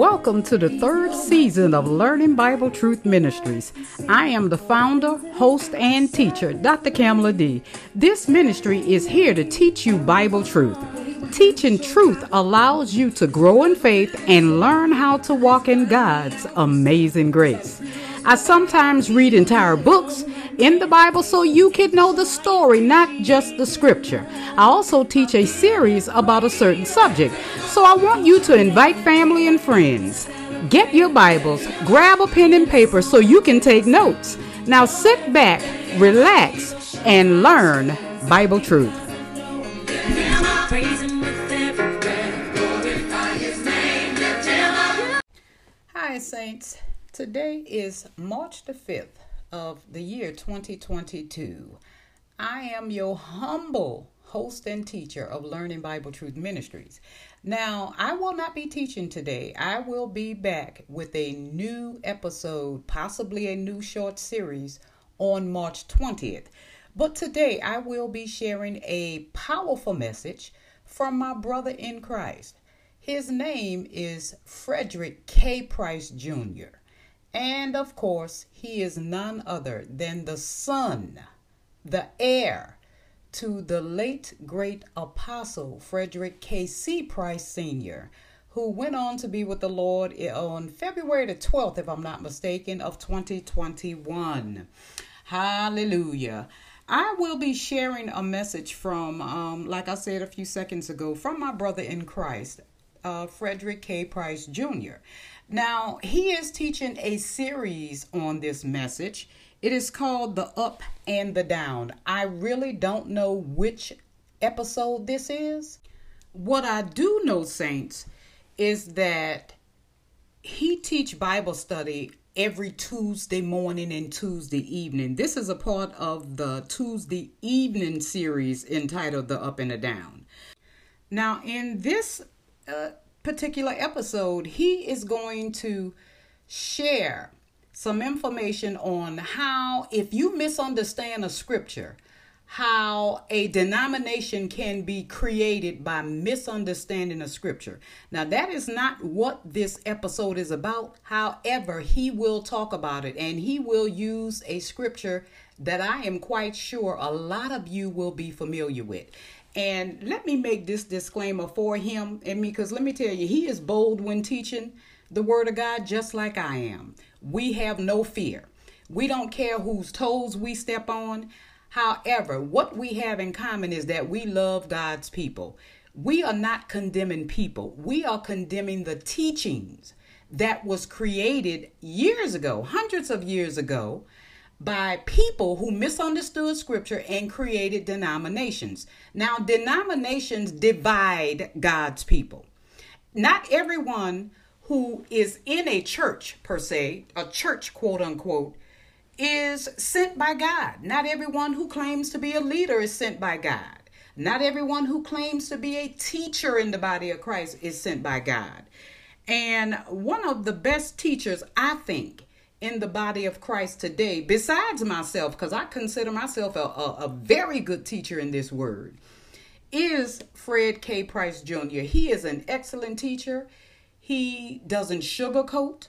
Welcome to the third season of Learning Bible Truth Ministries. I am the founder, host, and teacher, Dr. Kamala D. This ministry is here to teach you Bible truth. Teaching truth allows you to grow in faith and learn how to walk in God's amazing grace. I sometimes read entire books in the Bible so you can know the story, not just the scripture. I also teach a series about a certain subject, so I want you to invite family and friends. Get your Bibles, grab a pen and paper so you can take notes. Now sit back, relax, and learn Bible truth. Hi, Saints. Today is March the 5th of the year 2022. I am your humble host and teacher of Learning Bible Truth Ministries. Now, I will not be teaching today. I will be back with a new episode, possibly a new short series on March 20th. But today I will be sharing a powerful message from my brother in Christ. His name is Frederick K. Price Jr. And of course, he is none other than the son, the heir to the late great apostle Frederick K.C. Price Sr., who went on to be with the Lord on February the 12th, if I'm not mistaken, of 2021. Hallelujah. I will be sharing a message from, um, like I said a few seconds ago, from my brother in Christ, uh, Frederick K. Price Jr. Now, he is teaching a series on this message. It is called The Up and the Down. I really don't know which episode this is. What I do know, saints, is that he teach Bible study every Tuesday morning and Tuesday evening. This is a part of the Tuesday evening series entitled The Up and the Down. Now, in this uh, particular episode, he is going to share some information on how, if you misunderstand a scripture, how a denomination can be created by misunderstanding a scripture. Now, that is not what this episode is about. However, he will talk about it and he will use a scripture that I am quite sure a lot of you will be familiar with. And let me make this disclaimer for him, and me, because let me tell you, he is bold when teaching the Word of God, just like I am. We have no fear. We don't care whose toes we step on. However, what we have in common is that we love God's people. We are not condemning people, we are condemning the teachings that was created years ago, hundreds of years ago, by people who misunderstood scripture and created denominations. Now, denominations divide God's people. Not everyone who is in a church, per se, a church, quote unquote, is sent by God. Not everyone who claims to be a leader is sent by God. Not everyone who claims to be a teacher in the body of Christ is sent by God. And one of the best teachers, I think, in the body of Christ today, besides myself, because I consider myself a, a, a, very good teacher in this word, is Fred K. Price Jr. He is an excellent teacher. He doesn't sugarcoat,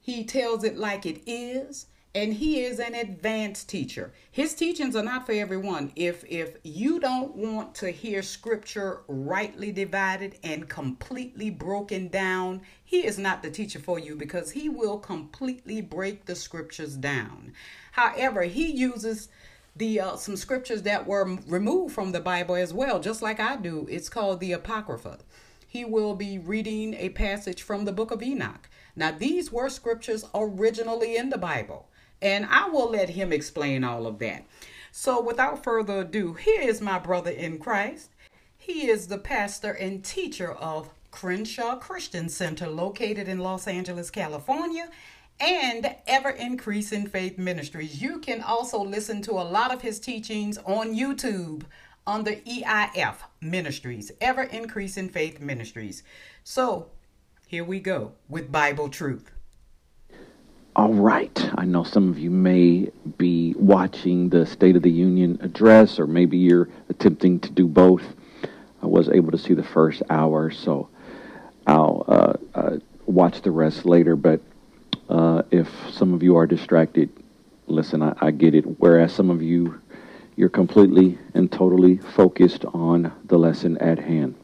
he tells it like it is and he is an advanced teacher. His teachings are not for everyone. If if you don't want to hear scripture rightly divided and completely broken down, he is not the teacher for you because he will completely break the scriptures down. However, he uses the uh, some scriptures that were removed from the Bible as well, just like I do. It's called the Apocrypha. He will be reading a passage from the book of Enoch. Now, these were scriptures originally in the Bible. And I will let him explain all of that. So, without further ado, here is my brother in Christ. He is the pastor and teacher of Crenshaw Christian Center, located in Los Angeles, California, and Ever Increasing Faith Ministries. You can also listen to a lot of his teachings on YouTube under EIF Ministries, Ever Increasing Faith Ministries. So, here we go with Bible Truth. All right. I know some of you may be watching the State of the Union address, or maybe you're attempting to do both. I was able to see the first hour, so I'll uh, uh, watch the rest later. But uh, if some of you are distracted, listen, I, I get it. Whereas some of you, you're completely and totally focused on the lesson at hand.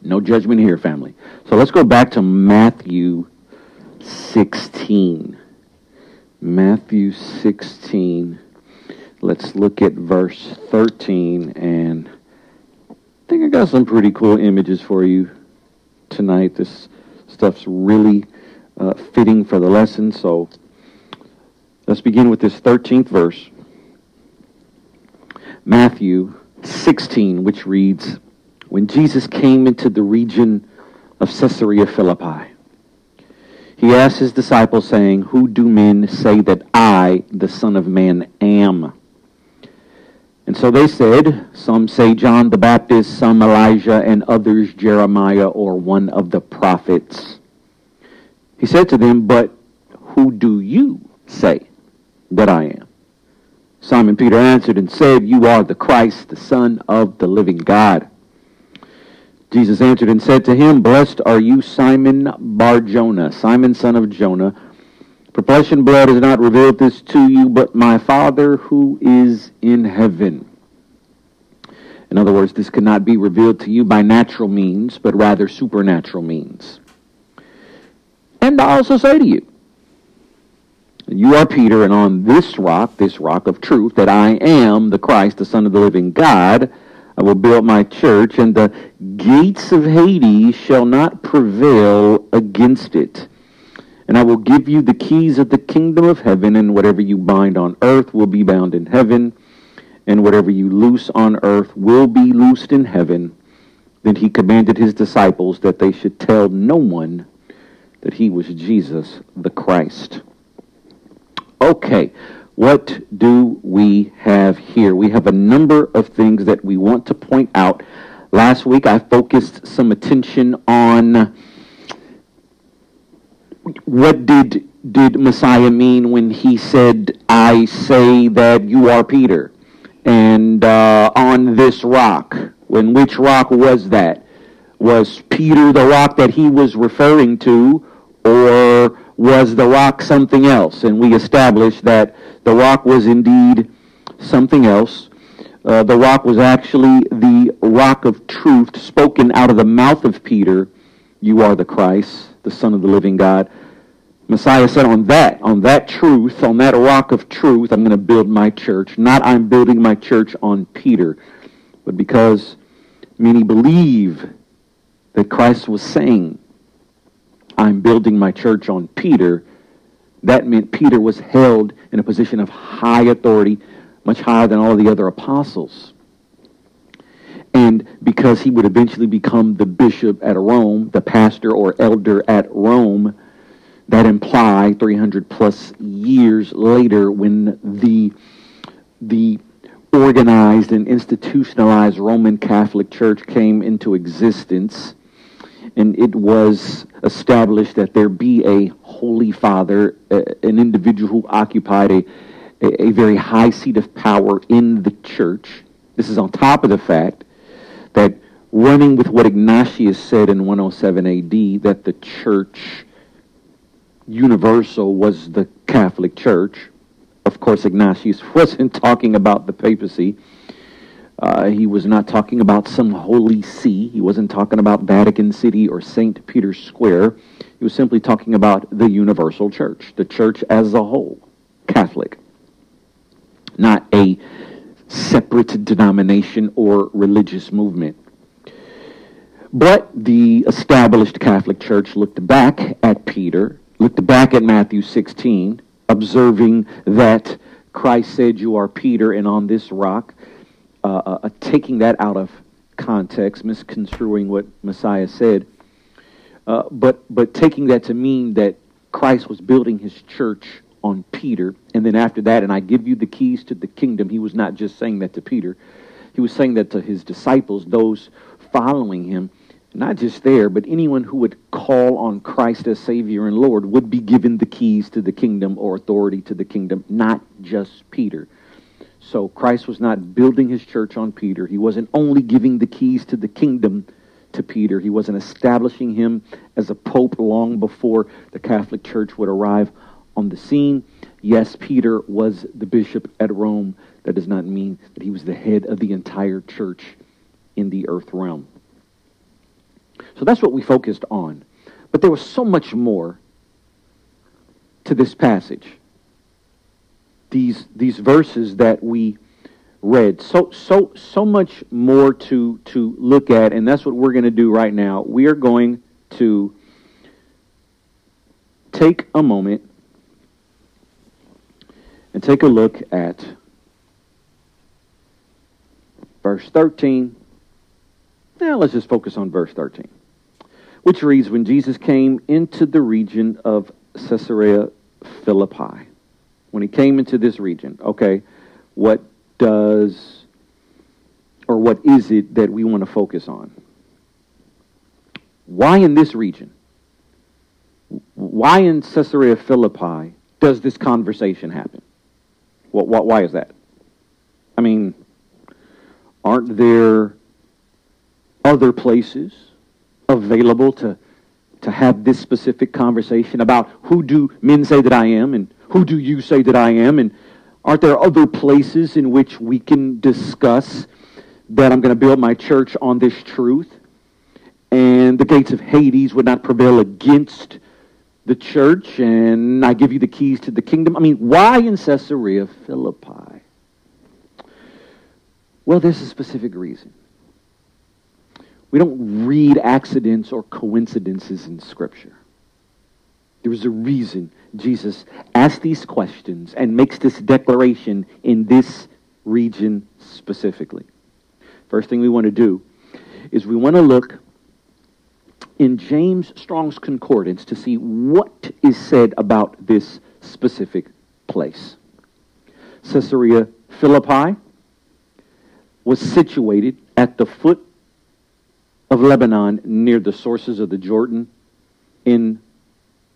No judgment here, family. So let's go back to Matthew 16. Matthew 16. Let's look at verse 13. And I think I got some pretty cool images for you tonight. This stuff's really uh, fitting for the lesson. So let's begin with this 13th verse. Matthew 16, which reads, When Jesus came into the region of Caesarea Philippi, he asked his disciples, saying, Who do men say that I, the Son of Man, am? And so they said, Some say John the Baptist, some Elijah, and others Jeremiah or one of the prophets. He said to them, But who do you say that I am? Simon Peter answered and said, You are the Christ, the Son of the living God. Jesus answered and said to him, Blessed are you, Simon Barjona, Simon son of Jonah. For flesh and blood has not revealed this to you, but my Father who is in heaven. In other words, this cannot be revealed to you by natural means, but rather supernatural means. And I also say to you, you are Peter, and on this rock, this rock of truth, that I am the Christ, the Son of the living God, I will build my church, and the gates of Hades shall not prevail against it. And I will give you the keys of the kingdom of heaven, and whatever you bind on earth will be bound in heaven, and whatever you loose on earth will be loosed in heaven. Then he commanded his disciples that they should tell no one that he was Jesus the Christ. Okay, what do we have here? We have a number of things that we want to point out. Last week I focused some attention on what did did Messiah mean when he said, "I say that you are Peter," and uh, on this rock. When which rock was that? Was Peter the rock that he was referring to, or was the rock something else? And we established that the rock was indeed something else. Uh, the rock was actually the rock of truth spoken out of the mouth of Peter. You are the Christ, the Son of the living God. Messiah said, on that, on that truth, on that rock of truth, I'm going to build my church. Not I'm building my church on Peter, but because many believe that Christ was saying, I'm building my church on Peter, that meant Peter was held in a position of high authority, much higher than all of the other apostles. And because he would eventually become the bishop at Rome, the pastor or elder at Rome, that implied 300 plus years later when the, the organized and institutionalized Roman Catholic Church came into existence, and it was established that there be a Holy Father, an individual who occupied a, a very high seat of power in the church. This is on top of the fact that running with what Ignatius said in 107 AD, that the church universal was the Catholic Church. Of course, Ignatius wasn't talking about the papacy. Uh, he was not talking about some holy see. He wasn't talking about Vatican City or St. Peter's Square. He was simply talking about the universal church, the church as a whole, Catholic, not a separate denomination or religious movement. But the established Catholic Church looked back at Peter, looked back at Matthew 16, observing that Christ said, You are Peter, and on this rock uh, uh, uh, taking that out of context, misconstruing what Messiah said, uh, but but taking that to mean that Christ was building his church on Peter, and then after that, and I give you the keys to the kingdom. He was not just saying that to Peter; he was saying that to his disciples, those following him. Not just there, but anyone who would call on Christ as Savior and Lord would be given the keys to the kingdom or authority to the kingdom, not just Peter. So Christ was not building his church on Peter. He wasn't only giving the keys to the kingdom to Peter. He wasn't establishing him as a pope long before the Catholic Church would arrive on the scene. Yes, Peter was the bishop at Rome. That does not mean that he was the head of the entire church in the earth realm. So that's what we focused on. But there was so much more to this passage. These, these verses that we read. So, so, so much more to, to look at, and that's what we're going to do right now. We are going to take a moment and take a look at verse 13. Now let's just focus on verse 13, which reads When Jesus came into the region of Caesarea Philippi, when he came into this region, okay, what does or what is it that we want to focus on? Why in this region? Why in Caesarea Philippi does this conversation happen? What, what, why is that? I mean, aren't there other places available to, to have this specific conversation about who do men say that I am and who do you say that I am? And aren't there other places in which we can discuss that I'm going to build my church on this truth? And the gates of Hades would not prevail against the church, and I give you the keys to the kingdom. I mean, why in Caesarea Philippi? Well, there's a specific reason. We don't read accidents or coincidences in Scripture. There was a reason Jesus asks these questions and makes this declaration in this region specifically. First thing we want to do is we want to look in James Strong's Concordance to see what is said about this specific place. Caesarea Philippi was situated at the foot of Lebanon near the sources of the Jordan in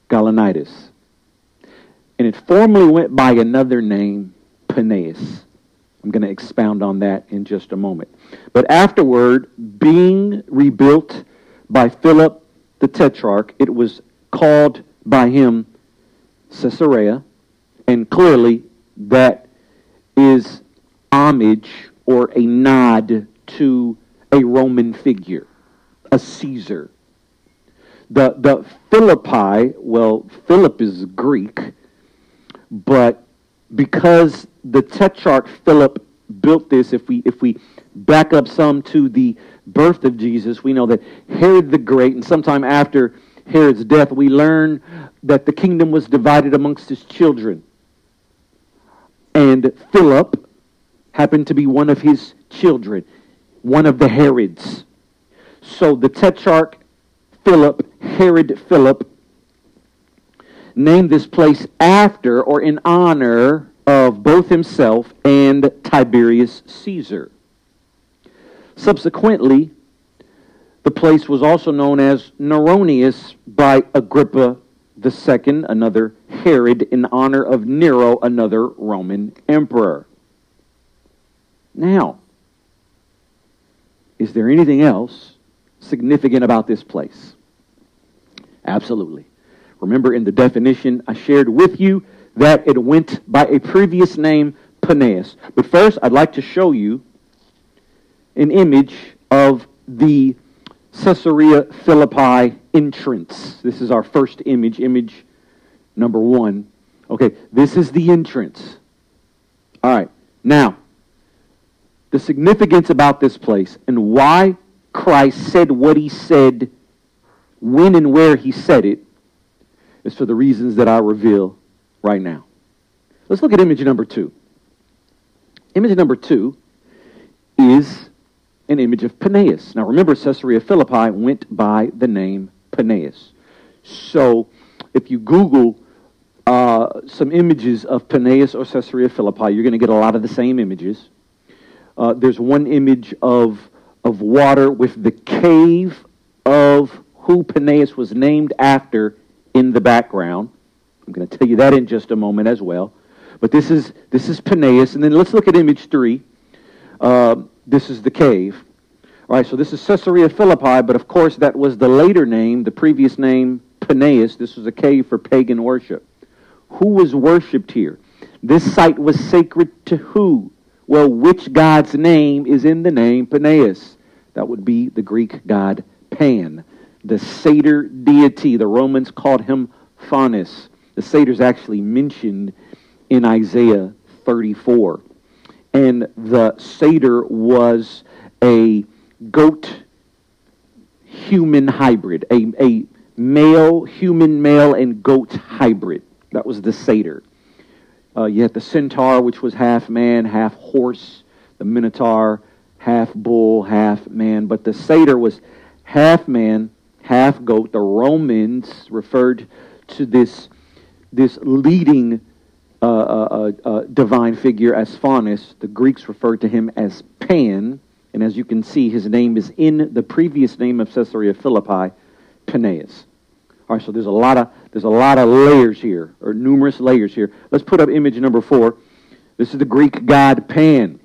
Gaulanitis. And it formerly went by another name, Paneas. I'm going to expound on that in just a moment. But afterward, being rebuilt by Philip the Tetrarch, it was called by him Caesarea, and clearly that is homage or a nod to a Roman figure, a Caesar. The, the Philippi, well, Philip is Greek, but because the Tetrarch Philip built this, if we, if we back up some to the birth of Jesus, we know that Herod the Great, and sometime after Herod's death, we learn that the kingdom was divided amongst his children. And Philip happened to be one of his children, one of the Herods. So the Tetrarch Philip, Herod Philip, named this place after or in honor of both himself and Tiberius Caesar. Subsequently, the place was also known as Neronias by Agrippa II, another Herod, in honor of Nero, another Roman emperor. Now, is there anything else significant about this place? Absolutely. Remember in the definition I shared with you that it went by a previous name, Paneas. But first, I'd like to show you an image of the Caesarea Philippi entrance. This is our first image, image number one. Okay, this is the entrance. All right, now, the significance about this place and why Christ said what he said, when and where he said it, is for the reasons that I reveal right now. Let's look at image number two. Image number two is an image of Paneas. Now remember, Caesarea Philippi went by the name Paneas. So if you Google uh, some images of Paneas or Caesarea Philippi, you're going to get a lot of the same images. Uh, there's one image of, of water with the cave of who Paneas was named after in the background. I'm going to tell you that in just a moment as well. But this is this is Paneas, and then let's look at image three. Uh, this is the cave. All right, so this is Caesarea Philippi, but of course that was the later name, the previous name, Paneas. This was a cave for pagan worship. Who was worshipped here? This site was sacred to who? Well, which God's name is in the name Paneas? That would be the Greek god Pan, the satyr deity. The Romans called him Faunus. The satyr is actually mentioned in Isaiah 34. And the satyr was a goat human hybrid, a, a male, human male, and goat hybrid. That was the satyr. Uh, you had the centaur, which was half man, half horse. The minotaur, half bull, half man. But the satyr was half man, half goat. The Romans referred to this, this leading uh, uh, uh, uh divine figure as Faunus. The Greeks referred to him as Pan. And as you can see, his name is in the previous name of Caesarea Philippi, Paneas. All right, so there's a lot of there's a lot of layers here, or numerous layers here. Let's put up image number four. This is the Greek god Pan.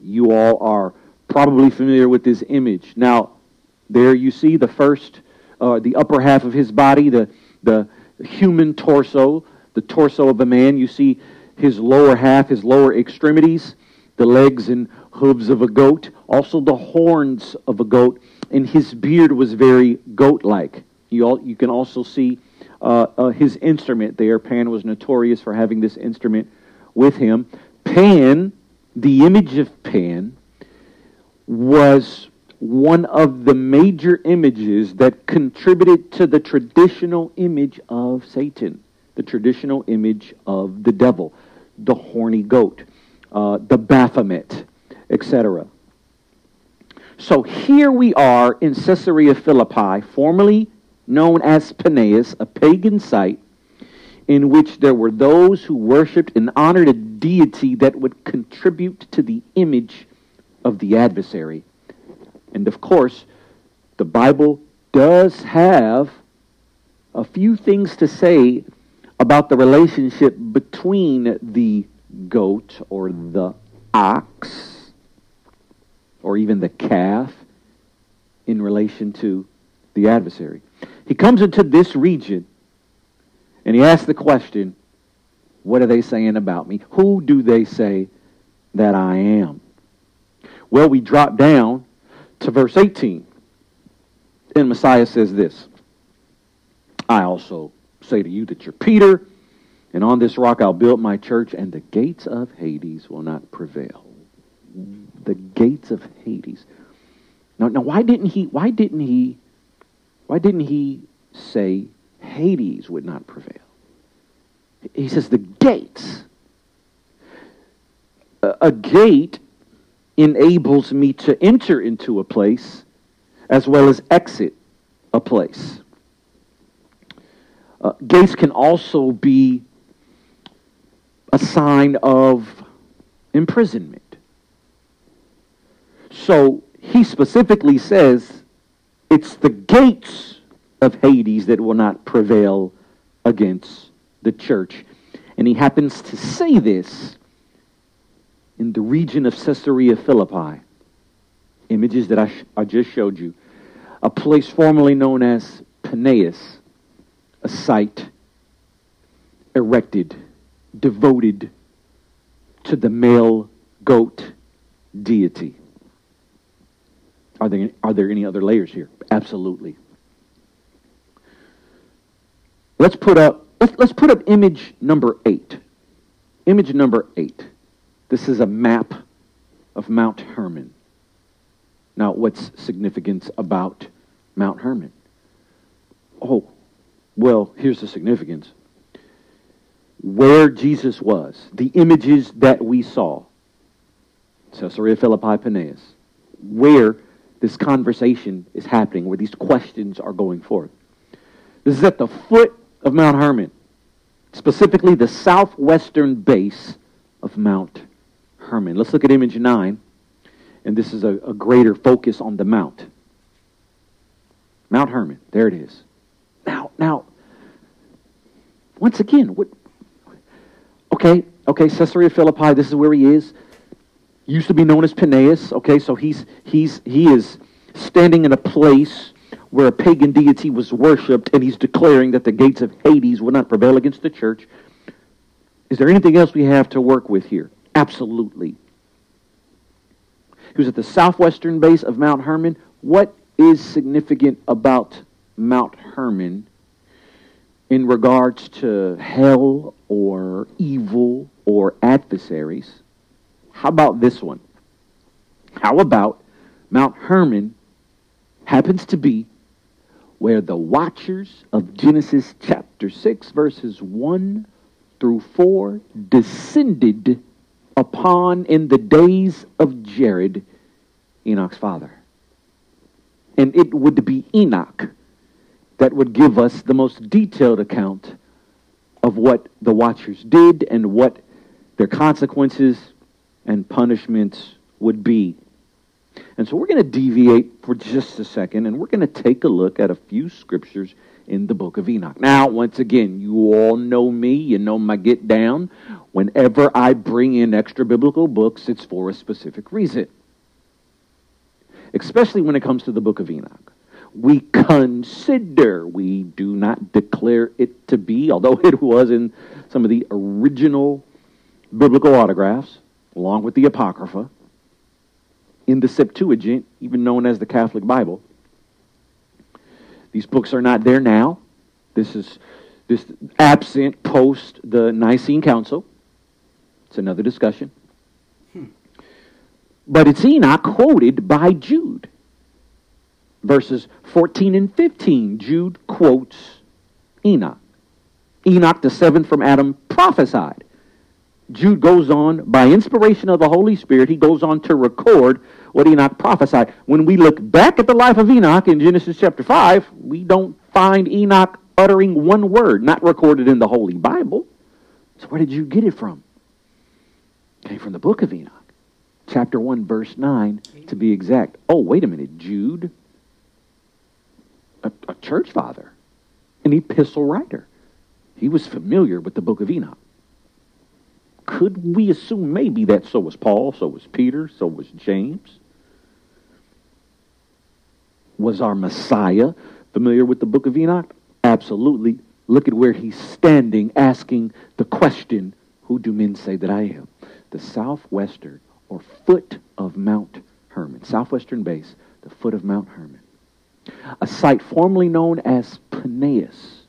You all are probably familiar with this image. Now, there you see the first, uh, the upper half of his body, the the human torso, the torso of a man. You see his lower half, his lower extremities, the legs and hooves of a goat, also the horns of a goat, and his beard was very goat-like. You, all, you can also see uh, uh, his instrument there. Pan was notorious for having this instrument with him. Pan, the image of Pan, was one of the major images that contributed to the traditional image of Satan, the traditional image of the devil, the horny goat, uh, the Baphomet, etc. So here we are in Caesarea Philippi, formerly known as Paneas, a pagan site in which there were those who worshipped and honored a deity that would contribute to the image of the adversary. And of course, the Bible does have a few things to say about the relationship between the goat or the ox or even the calf in relation to the adversary. He comes into this region and he asks the question, What are they saying about me? Who do they say that I am? Well, we drop down to verse 18. And Messiah says this I also say to you that you're Peter, and on this rock I'll build my church, and the gates of Hades will not prevail. The gates of Hades. Now, now why didn't he why didn't he why didn't he say Hades would not prevail? He says the gates. A, a gate enables me to enter into a place as well as exit a place. Uh, gates can also be a sign of imprisonment. So he specifically says it's the gates of Hades that will not prevail against the church. And he happens to say this in the region of Caesarea Philippi. Images that I, sh- I just showed you. A place formerly known as Paneas, a site erected, devoted to the male goat deity. Are there, are there any other layers here? Absolutely. Let's put up let's, let's put up image number eight. Image number eight. This is a map of Mount Hermon. Now, what's significance about Mount Hermon? Oh, well, here's the significance. Where Jesus was, the images that we saw, Caesarea Philippi Paneas, where this conversation is happening, where these questions are going forth. This is at the foot of Mount Hermon, specifically the southwestern base of Mount Hermon. Let's look at image 9, and this is a, a greater focus on the mount. Mount Hermon, there it is. Now, now, once again, what, okay, Okay, Caesarea Philippi, this is where he is. Used to be known as Paneas. Okay, so he's he's he is standing in a place where a pagan deity was worshipped, and he's declaring that the gates of Hades will not prevail against the church. Is there anything else we have to work with here? Absolutely. He was at the southwestern base of Mount Hermon. What is significant about Mount Hermon in regards to hell or evil or adversaries? How about this one? How about Mount Hermon happens to be where the watchers of Genesis chapter 6, verses 1 through 4 descended upon in the days of Jared, Enoch's father. And it would be Enoch that would give us the most detailed account of what the watchers did and what their consequences and punishments would be. And so we're going to deviate for just a second and we're going to take a look at a few scriptures in the book of Enoch. Now, once again, you all know me, you know my get down. Whenever I bring in extra biblical books, it's for a specific reason. Especially when it comes to the book of Enoch. We consider, we do not declare it to be, although it was in some of the original biblical autographs, along with the Apocrypha, in the Septuagint, even known as the Catholic Bible. These books are not there now. This is this absent post the Nicene Council. It's another discussion. Hmm. But it's Enoch quoted by Jude. Verses 14 and 15, Jude quotes Enoch. Enoch, the seventh from Adam, prophesied. Jude goes on, by inspiration of the Holy Spirit, he goes on to record what Enoch prophesied. When we look back at the life of Enoch in Genesis chapter 5, we don't find Enoch uttering one word, not recorded in the Holy Bible. So where did you get it from? It came from the book of Enoch, chapter 1, verse 9, to be exact. Oh, wait a minute. Jude, a, a church father, an epistle writer. He was familiar with the book of Enoch could we assume maybe that so was Paul, so was Peter, so was James? Was our Messiah familiar with the book of Enoch? Absolutely. Look at where he's standing asking the question, Who do men say that I am? The southwestern or foot of Mount Hermon, southwestern base, the foot of Mount Hermon. A site formerly known as Paneas,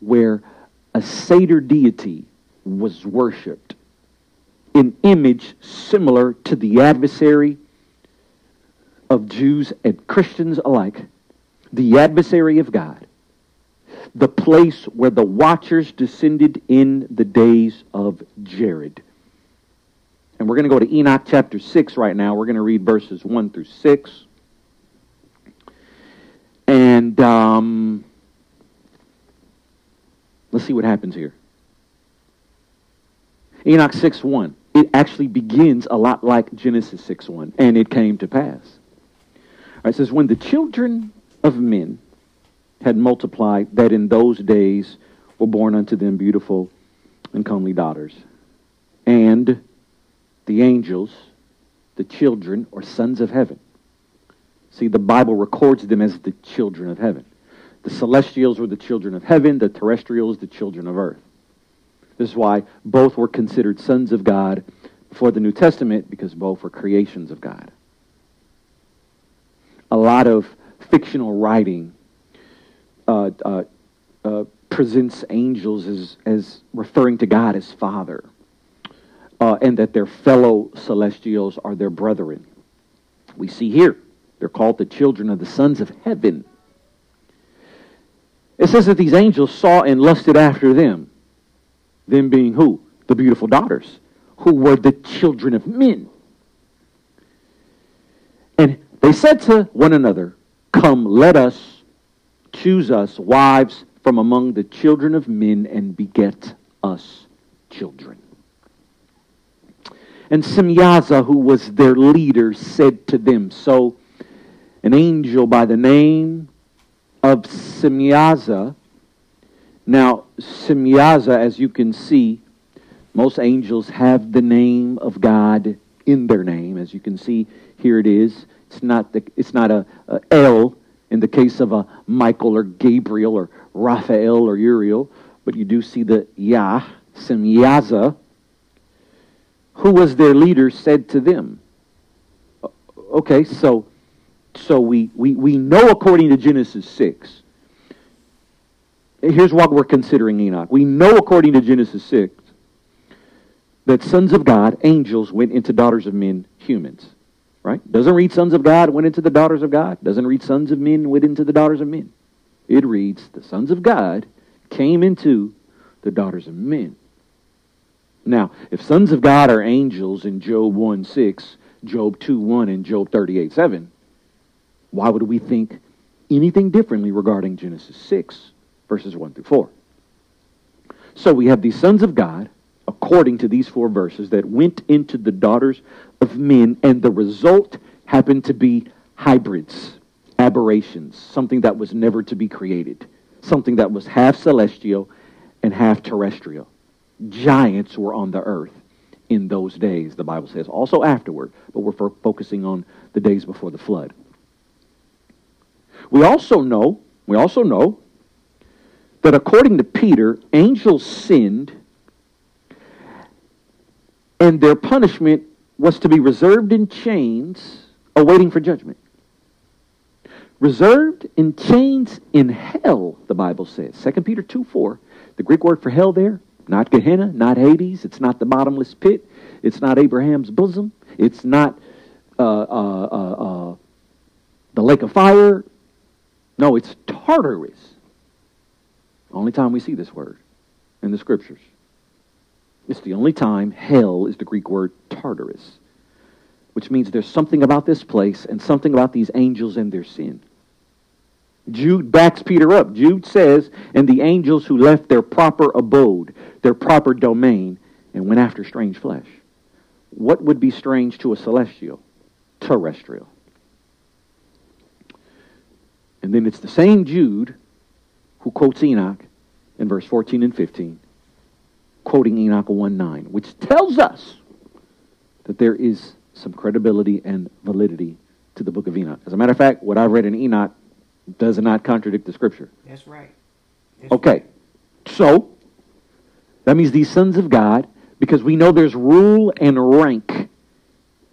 where a satyr deity was worshipped. An image similar to the adversary of Jews and Christians alike, the adversary of God, the place where the watchers descended in the days of Jared. And we're going to go to Enoch chapter 6 right now. We're going to read verses 1 through 6. And um, let's see what happens here. Enoch 6 1. It actually begins a lot like Genesis 6 1. And it came to pass. It says, When the children of men had multiplied, that in those days were born unto them beautiful and comely daughters. And the angels, the children, or sons of heaven. See, the Bible records them as the children of heaven. The celestials were the children of heaven, the terrestrials, the children of earth. This is why both were considered sons of God before the New Testament, because both were creations of God. A lot of fictional writing uh, uh, uh, presents angels as, as referring to God as Father, uh, and that their fellow celestials are their brethren. We see here, they're called the children of the sons of heaven. It says that these angels saw and lusted after them. Them being who? The beautiful daughters, who were the children of men. And they said to one another, Come, let us choose us wives from among the children of men and beget us children. And Semyaza, who was their leader, said to them, So an angel by the name of Semyaza now, Semyaza, as you can see, Most angels have the name of God in their name. As you can see, here it is. It's not, the, it's not a, a L in the case of a Michael or Gabriel or Raphael or Uriel, but you do see the Yah, Semyaza, who was their leader, said to them. Okay, so so we, we, we know according to Genesis 6. Here's why we're considering Enoch. We know according to Genesis 6 that sons of God, angels, went into daughters of men, humans. Right? Doesn't read sons of God went into the daughters of God. Doesn't read sons of men went into the daughters of men. It reads the sons of God came into the daughters of men. Now, if sons of God are angels in Job 1 6, Job 2 1, and Job 38 7, why would we think anything differently regarding Genesis 6, verses 1 through 4? So we have these sons of God, according to these four verses, that went into the daughters of men, and the result happened to be hybrids, aberrations, something that was never to be created, something that was half celestial and half terrestrial. Giants were on the earth in those days, the Bible says. Also afterward, but we're focusing on the days before the flood. We also know, we also know that according to Peter, angels sinned and their punishment was to be reserved in chains awaiting for judgment. Reserved in chains in hell, the Bible says. 2 Peter 2 4. The Greek word for hell there, not Gehenna, not Hades, it's not the bottomless pit, it's not Abraham's bosom, it's not uh, uh, uh, uh the lake of fire, no, it's Tartarus. Only time we see this word in the scriptures. It's the only time hell is the Greek word Tartarus, which means there's something about this place and something about these angels and their sin. Jude backs Peter up. Jude says, and the angels who left their proper abode, their proper domain, and went after strange flesh. What would be strange to a celestial? Terrestrial. And then it's the same Jude who quotes Enoch in verse 14 and 15, quoting Enoch 1 9, which tells us that there is some credibility and validity to the book of Enoch. As a matter of fact, what I've read in Enoch does not contradict the scripture. That's right. That's okay. Right. So, that means these sons of God, because we know there's rule and rank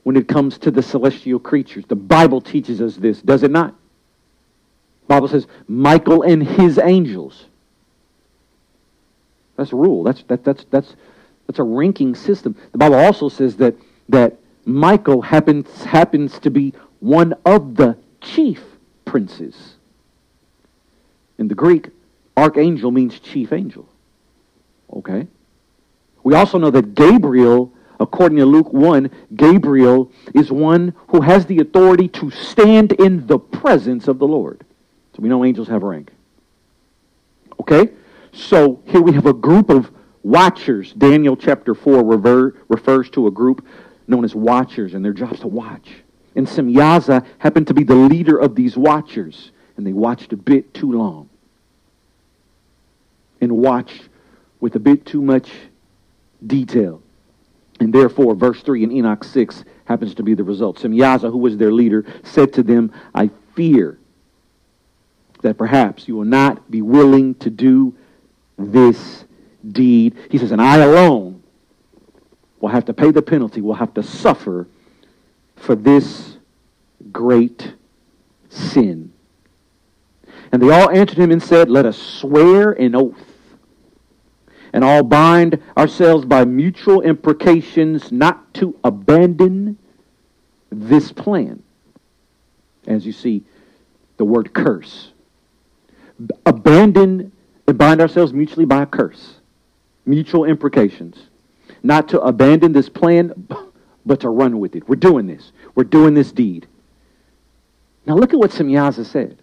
when it comes to the celestial creatures. The Bible teaches us this, does it not? Bible says Michael and his angels. That's a rule. That's that, that's that's that's a ranking system. The Bible also says that that Michael happens happens to be one of the chief princes. In the Greek, archangel means chief angel. Okay? We also know that Gabriel, according to Luke 1, Gabriel is one who has the authority to stand in the presence of the Lord. So we know angels have rank. Okay? So here we have a group of watchers. Daniel chapter 4 rever, refers to a group known as watchers, and their job is to watch. And Semyaza happened to be the leader of these watchers, and they watched a bit too long. And watched with a bit too much detail. And therefore, verse 3 in Enoch 6 happens to be the result. Semyaza, who was their leader, said to them, I fear that perhaps you will not be willing to do this deed. He says, and I alone will have to pay the penalty, will have to suffer for this great sin. And they all answered him and said, Let us swear an oath and all bind ourselves by mutual imprecations not to abandon this plan. As you see, the word curse abandon and bind ourselves mutually by a curse, mutual imprecations. Not to abandon this plan, but to run with it. We're doing this. We're doing this deed. Now look at what Semyaza said.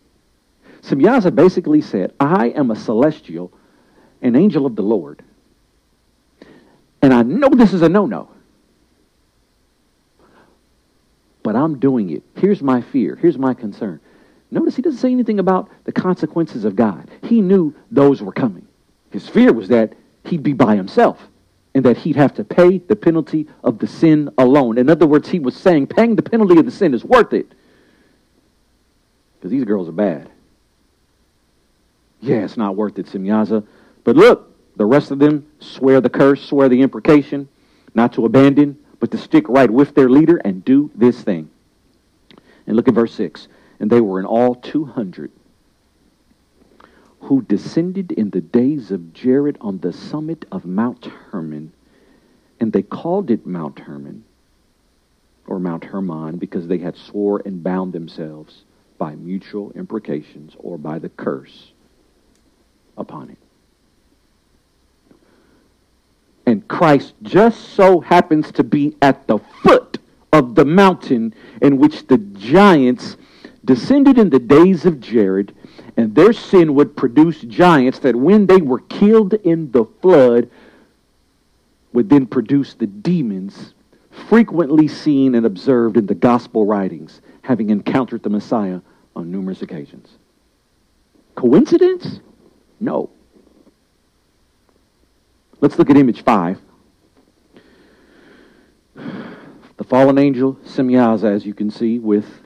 Semyaza basically said, I am a celestial, an angel of the Lord. And I know this is a no-no. But I'm doing it. Here's my fear. Here's my concern. Notice he doesn't say anything about the consequences of God. He knew those were coming. His fear was that he'd be by himself. and that he'd have to pay the penalty of the sin alone. In other words, he was saying paying the penalty of the sin is worth it. Because these girls are bad. Yeah, it's not worth it, Semyaza. But look, the rest of them swear the curse, swear the imprecation, not to abandon, but to stick right with their leader and do this thing. And look at verse 6. And they were in all 200 who descended in the days of Jared on the summit of Mount Hermon. And they called it Mount Hermon, or Mount Hermon, because they had swore and bound themselves by mutual imprecations or by the curse upon it. And Christ just so happens to be at the foot of the mountain in which the giants descended in the days of Jared, and their sin would produce giants that when they were killed in the flood would then produce the demons frequently seen and observed in the gospel writings, having encountered the Messiah on numerous occasions. Coincidence? No. Let's look at image five. The fallen angel, Semyaza, as you can see, with,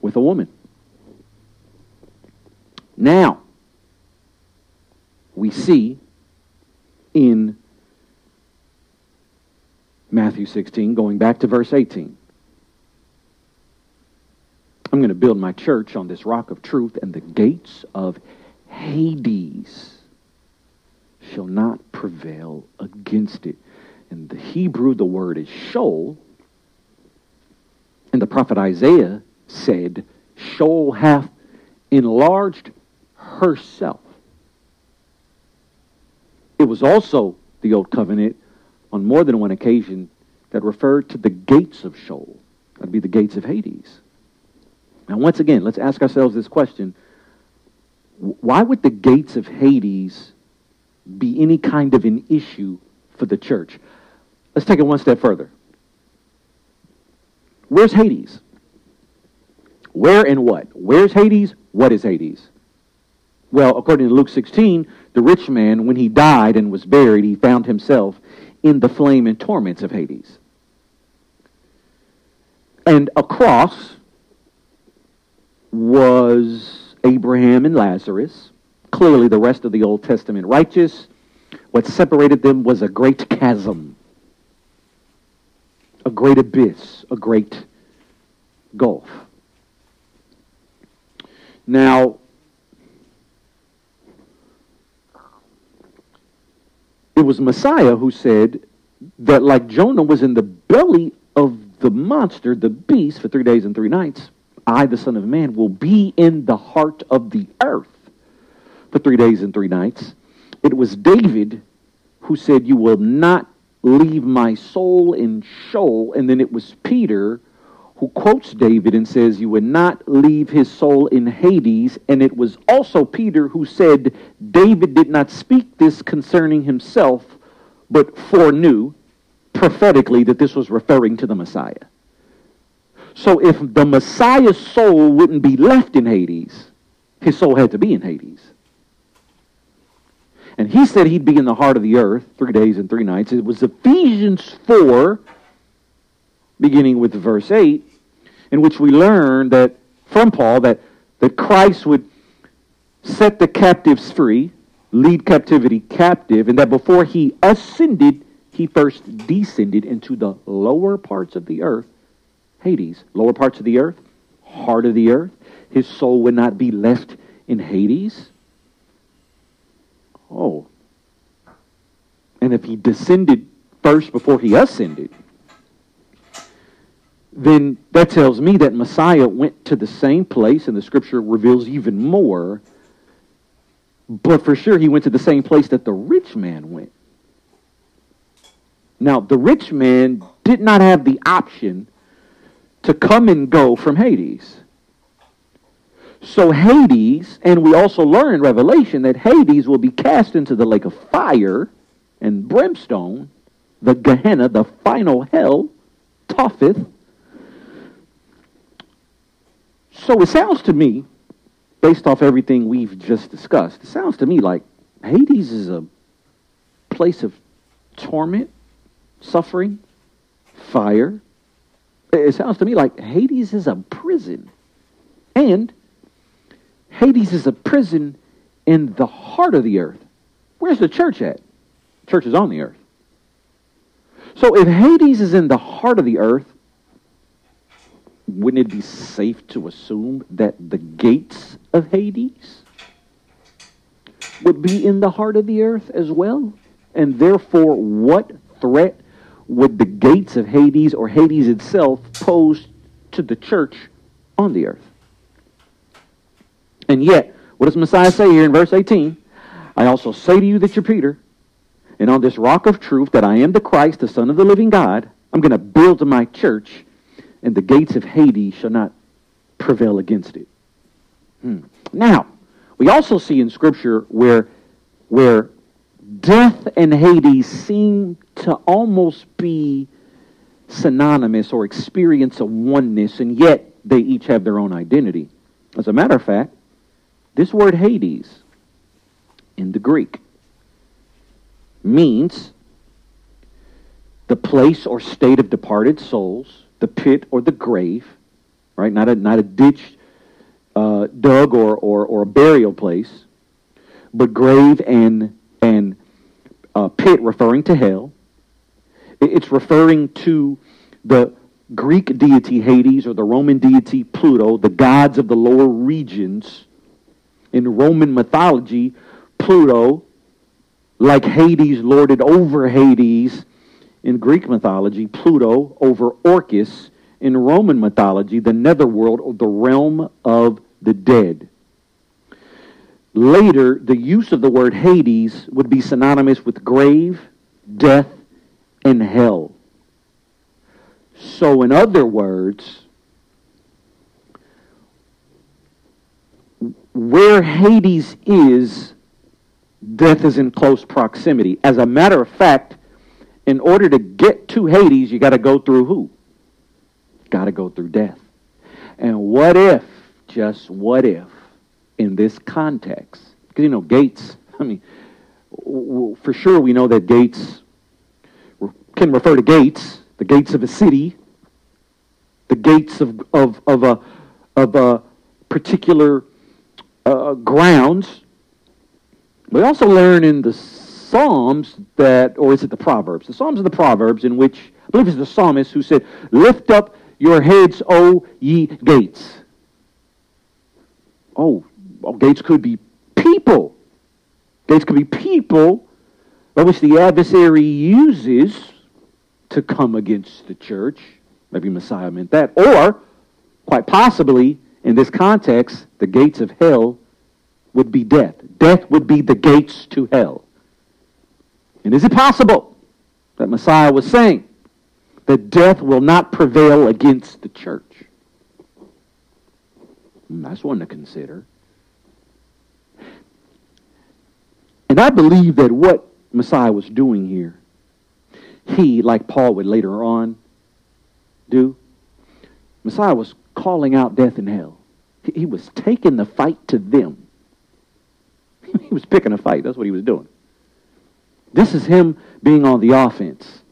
with a woman. Now, we see in Matthew 16, going back to verse 18. I'm going to build my church on this rock of truth, and the gates of Hades shall not prevail against it. In the Hebrew, the word is Sheol. And the prophet Isaiah said, Sheol hath enlarged herself. It was also the Old Covenant on more than one occasion that referred to the gates of Sheol. That'd be the gates of Hades. Now, once again, let's ask ourselves this question. Why would the gates of Hades be any kind of an issue for the church. Let's take it one step further. Where's Hades? Where and what? Where's Hades? What is Hades? Well, according to Luke 16, the rich man, when he died and was buried, he found himself in the flame and torments of Hades. And across was Abraham and Lazarus clearly the rest of the Old Testament righteous. What separated them was a great chasm, a great abyss, a great gulf. Now, it was Messiah who said that, like Jonah was in the belly of the monster, the beast, for three days and three nights, I, the Son of Man, will be in the heart of the earth for three days and three nights. It was David who said, You will not leave my soul in Sheol. And then it was Peter who quotes David and says, You would not leave his soul in Hades. And it was also Peter who said, David did not speak this concerning himself, but foreknew prophetically that this was referring to the Messiah. So if the Messiah's soul wouldn't be left in Hades, his soul had to be in Hades. And he said he'd be in the heart of the earth three days and three nights. It was Ephesians 4, beginning with verse 8, in which we learn that from Paul that, that Christ would set the captives free, lead captivity captive, and that before he ascended, he first descended into the lower parts of the earth, Hades. Lower parts of the earth, heart of the earth. His soul would not be left in Hades. Oh. And if he descended first before he ascended, then that tells me that Messiah went to the same place, and the scripture reveals even more. But for sure, he went to the same place that the rich man went. Now, the rich man did not have the option to come and go from Hades. So Hades, and we also learn in Revelation that Hades will be cast into the lake of fire and brimstone, the Gehenna, the final hell, Topheth. So it sounds to me, based off everything we've just discussed, it sounds to me like Hades is a place of torment, suffering, fire. It sounds to me like Hades is a prison. And Hades is a prison in the heart of the earth. Where's the church at? Church is on the earth. So if Hades is in the heart of the earth, wouldn't it be safe to assume that the gates of Hades would be in the heart of the earth as well? And therefore, what threat would the gates of Hades or Hades itself pose to the church on the earth? And yet, what does Messiah say here in verse 18? I also say to you that you're Peter, and on this rock of truth that I am the Christ, the Son of the living God, I'm going to build my church, and the gates of Hades shall not prevail against it. Hmm. Now, we also see in Scripture where, where death and Hades seem to almost be synonymous or experience a oneness, and yet they each have their own identity. As a matter of fact, this word Hades in the Greek means the place or state of departed souls, the pit or the grave, right? Not a, not a ditch uh, dug or, or, or a burial place, but grave and, and uh, pit referring to hell. It's referring to the Greek deity Hades or the Roman deity Pluto, the gods of the lower regions. In Roman mythology, Pluto, like Hades lorded over Hades in Greek mythology, Pluto over Orcus in Roman mythology, the netherworld or the realm of the dead. Later, the use of the word Hades would be synonymous with grave, death, and hell. So, in other words, where Hades is, death is in close proximity. As a matter of fact, in order to get to Hades, you got to go through who? Got to go through death. And what if, just what if, in this context. Because, you know, gates, I mean, for sure we know that gates can refer to gates, the gates of a city, the gates of, of, of, a, of a particular uh, grounds. We also learn in the Psalms that, or is it the Proverbs? The Psalms are the Proverbs in which, I believe it's the psalmist who said, Lift up your heads, O ye gates. Oh, well, gates could be people. Gates could be people by which the adversary uses to come against the church. Maybe Messiah meant that. Or, quite possibly, in this context, the gates of hell would be death. Death would be the gates to hell. And is it possible that Messiah was saying that death will not prevail against the church? Hmm, that's one to consider. And I believe that what Messiah was doing here, he, like Paul would later on do, Messiah was calling out death and hell. He was taking the fight to them. he was picking a fight. That's what he was doing. This is him being on the offense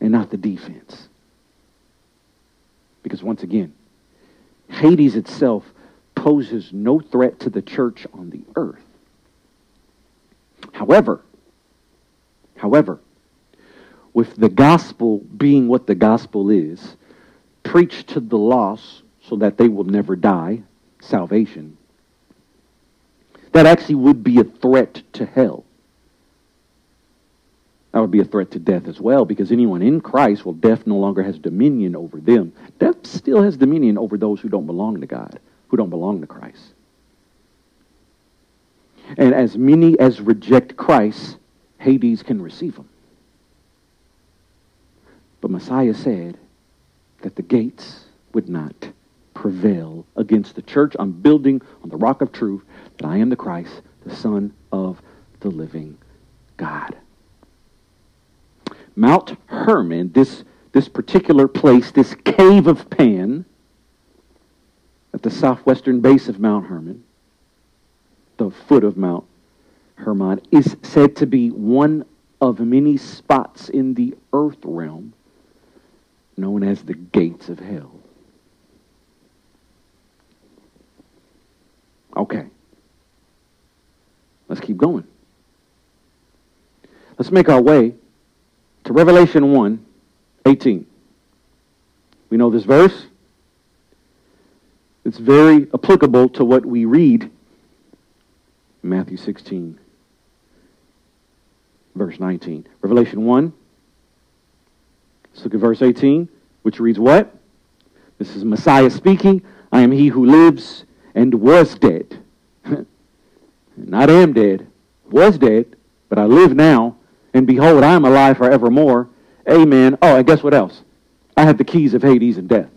and not the defense. Because once again, Hades itself poses no threat to the church on the earth. However, however, with the gospel being what the gospel is, preached to the lost so that they will never die, salvation, that actually would be a threat to hell. That would be a threat to death as well, because anyone in Christ, well, death no longer has dominion over them. Death still has dominion over those who don't belong to God, who don't belong to Christ. And as many as reject Christ, Hades can receive them. But Messiah said that the gates would not prevail against the church. I'm building on the rock of truth that I am the Christ, the Son of the living God. Mount Hermon, this, this particular place, this cave of Pan, at the southwestern base of Mount Hermon, the foot of Mount Hermon, is said to be one of many spots in the earth realm known as the gates of hell. Okay. Let's keep going. Let's make our way to Revelation 1 18. We know this verse. It's very applicable to what we read in Matthew 16, verse 19. Revelation 1. Let's look at verse 18, which reads what? This is Messiah speaking. I am he who lives and was dead. Not am dead, was dead, but I live now, and behold, I am alive forevermore. Amen. Oh, and guess what else? I have the keys of Hades and death.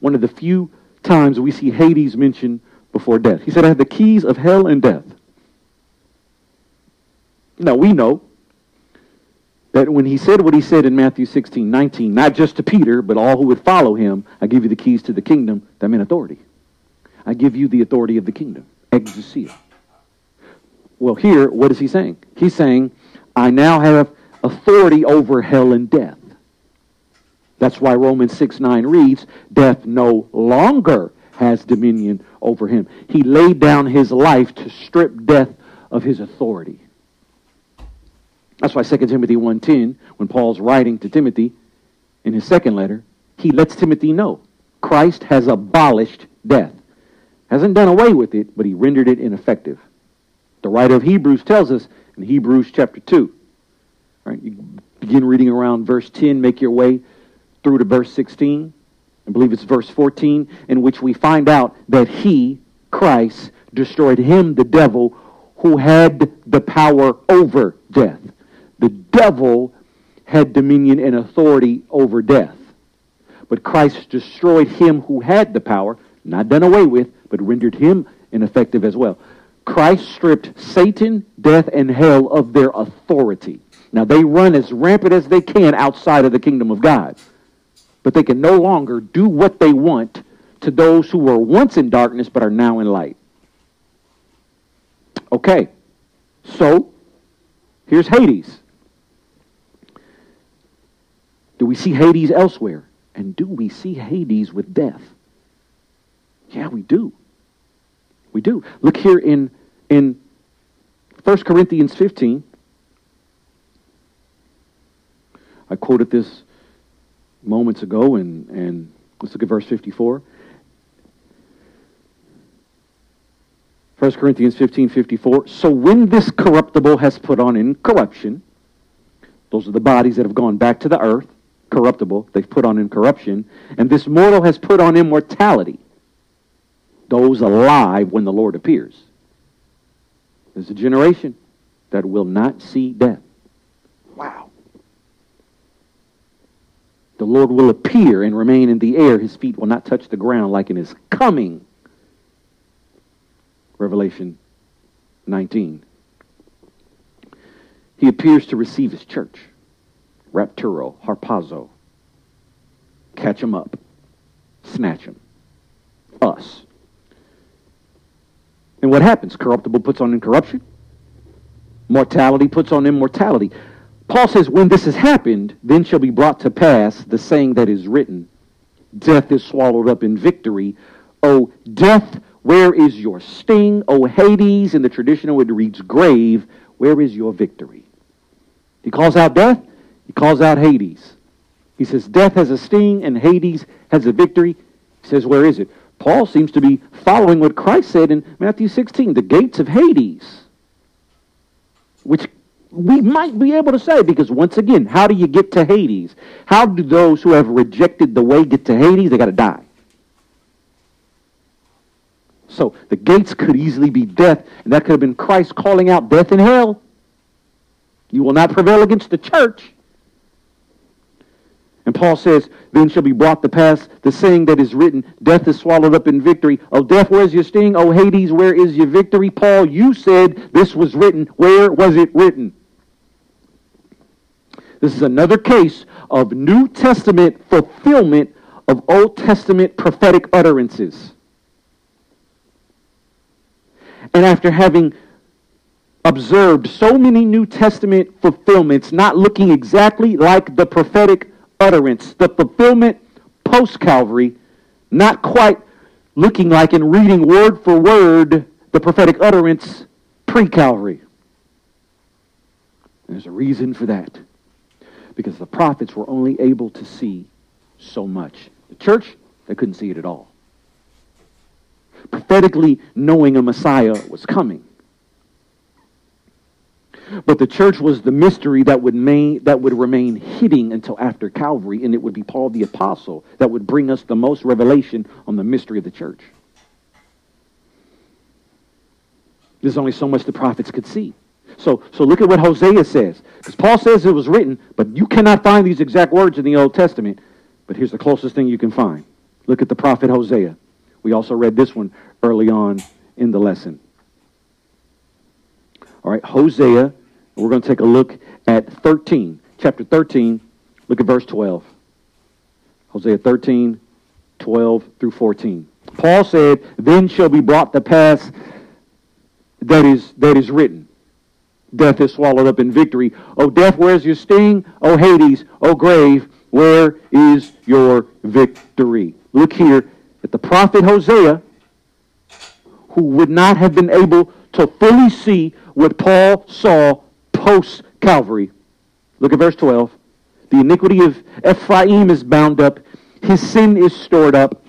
One of the few times we see Hades mentioned before death. He said, I have the keys of hell and death. Now, we know that when he said what he said in Matthew 16, 19, not just to Peter, but all who would follow him, I give you the keys to the kingdom, that meant authority. I give you the authority of the kingdom, exousia. Well, here, what is he saying? He's saying, I now have authority over hell and death. That's why Romans 6 9 reads, Death no longer has dominion over him. He laid down his life to strip death of his authority. That's why 2 Timothy 1.10, when Paul's writing to Timothy in his second letter, he lets Timothy know Christ has abolished death. Hasn't done away with it, but he rendered it ineffective. The writer of Hebrews tells us in Hebrews chapter 2. Right, you begin reading around verse 10, make your way through to verse 16. I believe it's verse 14, in which we find out that he, Christ, destroyed him, the devil, who had the power over death. The devil had dominion and authority over death. But Christ destroyed him who had the power, not done away with, but rendered him ineffective as well. Christ stripped Satan, death, and hell of their authority. Now, they run as rampant as they can outside of the kingdom of God. But they can no longer do what they want to those who were once in darkness but are now in light. Okay, so here's Hades. Do we see Hades elsewhere? And do we see Hades with death? Yeah, we do. We do. Look here in, in 1 Corinthians 15. I quoted this moments ago, and, and let's look at verse 54. 1 Corinthians 15, 54. So when this corruptible has put on incorruption, those are the bodies that have gone back to the earth, corruptible, they've put on incorruption, and this mortal has put on immortality, those alive when the Lord appears. There's a generation that will not see death. Wow. The Lord will appear and remain in the air. His feet will not touch the ground like in his coming. Revelation 19. He appears to receive his church. Rapturo, harpazo. Catch him up. Snatch him. Us. And what happens? Corruptible puts on incorruption. Mortality puts on immortality. Paul says, when this has happened, then shall be brought to pass the saying that is written, Death is swallowed up in victory. O death, where is your sting? O Hades, in the traditional it reads grave, where is your victory? He calls out death, he calls out Hades. He says, Death has a sting and Hades has a victory. He says, Where is it? Paul seems to be following what Christ said in Matthew 16, the gates of Hades, which we might be able to say because once again, how do you get to Hades? How do those who have rejected the way get to Hades? They got to die. So the gates could easily be death, and that could have been Christ calling out death and hell. You will not prevail against the church. And Paul says, Then shall be brought to pass the saying that is written, Death is swallowed up in victory. O death, where is your sting? O Hades, where is your victory? Paul, you said this was written. Where was it written? This is another case of New Testament fulfillment of Old Testament prophetic utterances. And after having observed so many New Testament fulfillments not looking exactly like the prophetic utterance, the fulfillment post Calvary, not quite looking like and reading word for word the prophetic utterance pre Calvary. There's a reason for that. Because the prophets were only able to see so much. The church, they couldn't see it at all. Prophetically knowing a Messiah was coming. But the church was the mystery that would, main, that would remain hidden until after Calvary, and it would be Paul the Apostle that would bring us the most revelation on the mystery of the church. There's only so much the prophets could see. So, so look at what Hosea says. Because Paul says it was written, but you cannot find these exact words in the Old Testament. But here's the closest thing you can find. Look at the prophet Hosea. We also read this one early on in the lesson. All right, Hosea. We're going to take a look at 13, chapter 13. Look at verse 12. Hosea 13, 12 through 14. Paul said, Then shall be brought to pass that is, that is written. Death is swallowed up in victory. O death, where's your sting? O Hades, O grave, where is your victory? Look here at the prophet Hosea, who would not have been able to fully see what Paul saw post Calvary. Look at verse 12. The iniquity of Ephraim is bound up, his sin is stored up.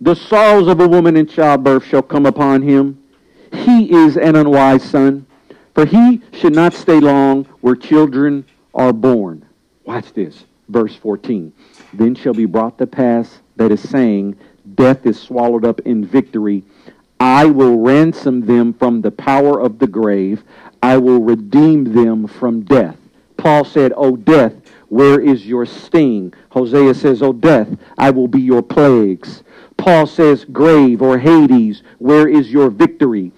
The sorrows of a woman in childbirth shall come upon him. He is an unwise son, for he should not stay long where children are born. Watch this, verse 14. Then shall be brought to pass that is saying, Death is swallowed up in victory. I will ransom them from the power of the grave. I will redeem them from death. Paul said, O death, where is your sting? Hosea says, O death, I will be your plagues. Paul says, grave or Hades, where is your victory?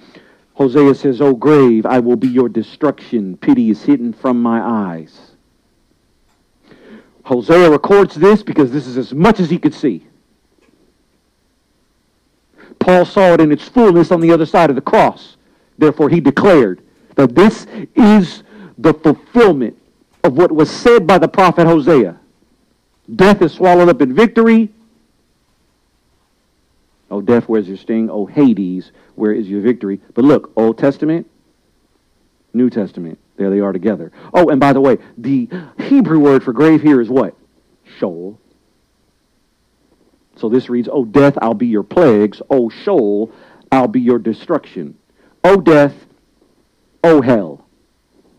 Hosea says, O grave, I will be your destruction. Pity is hidden from my eyes. Hosea records this because this is as much as he could see. Paul saw it in its fullness on the other side of the cross. Therefore, he declared that this is the fulfillment of what was said by the prophet Hosea. Death is swallowed up in victory. Oh, death, where's your sting? Oh, Hades, where is your victory? But look, Old Testament, New Testament. There they are together. Oh, and by the way, the Hebrew word for grave here is what? Sheol. So this reads, Oh, death, I'll be your plagues. Oh, Sheol, I'll be your destruction. Oh, death, O hell.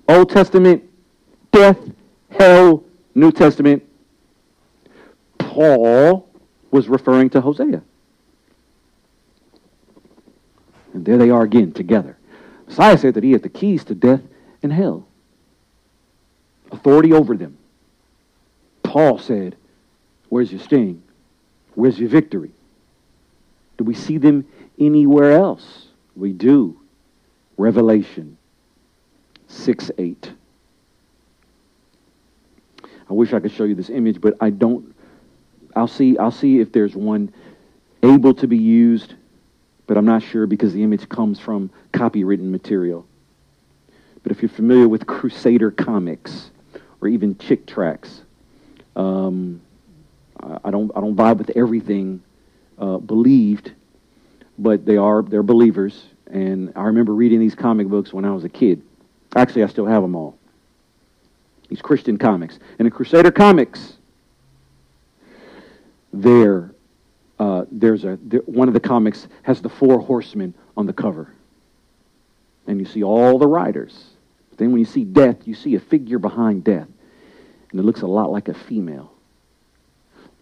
Old Testament, death, hell, New Testament. Paul was referring to Hosea. And there they are again together. Messiah said that he had the keys to death and hell, authority over them. Paul said, Where's your sting? Where's your victory? Do we see them anywhere else? We do. Revelation 6 8. I wish I could show you this image, but I don't. I'll see, I'll see if there's one able to be used but I'm not sure because the image comes from copywritten material. But if you're familiar with Crusader comics or even Chick Tracts, um, I don't I don't vibe with everything uh, believed, but they are they're believers. And I remember reading these comic books when I was a kid. Actually, I still have them all. These Christian comics, and in Crusader comics, there uh, there's a there, one of the comics has the four horsemen on the cover, and you see all the riders. Then when you see death, you see a figure behind death, and it looks a lot like a female,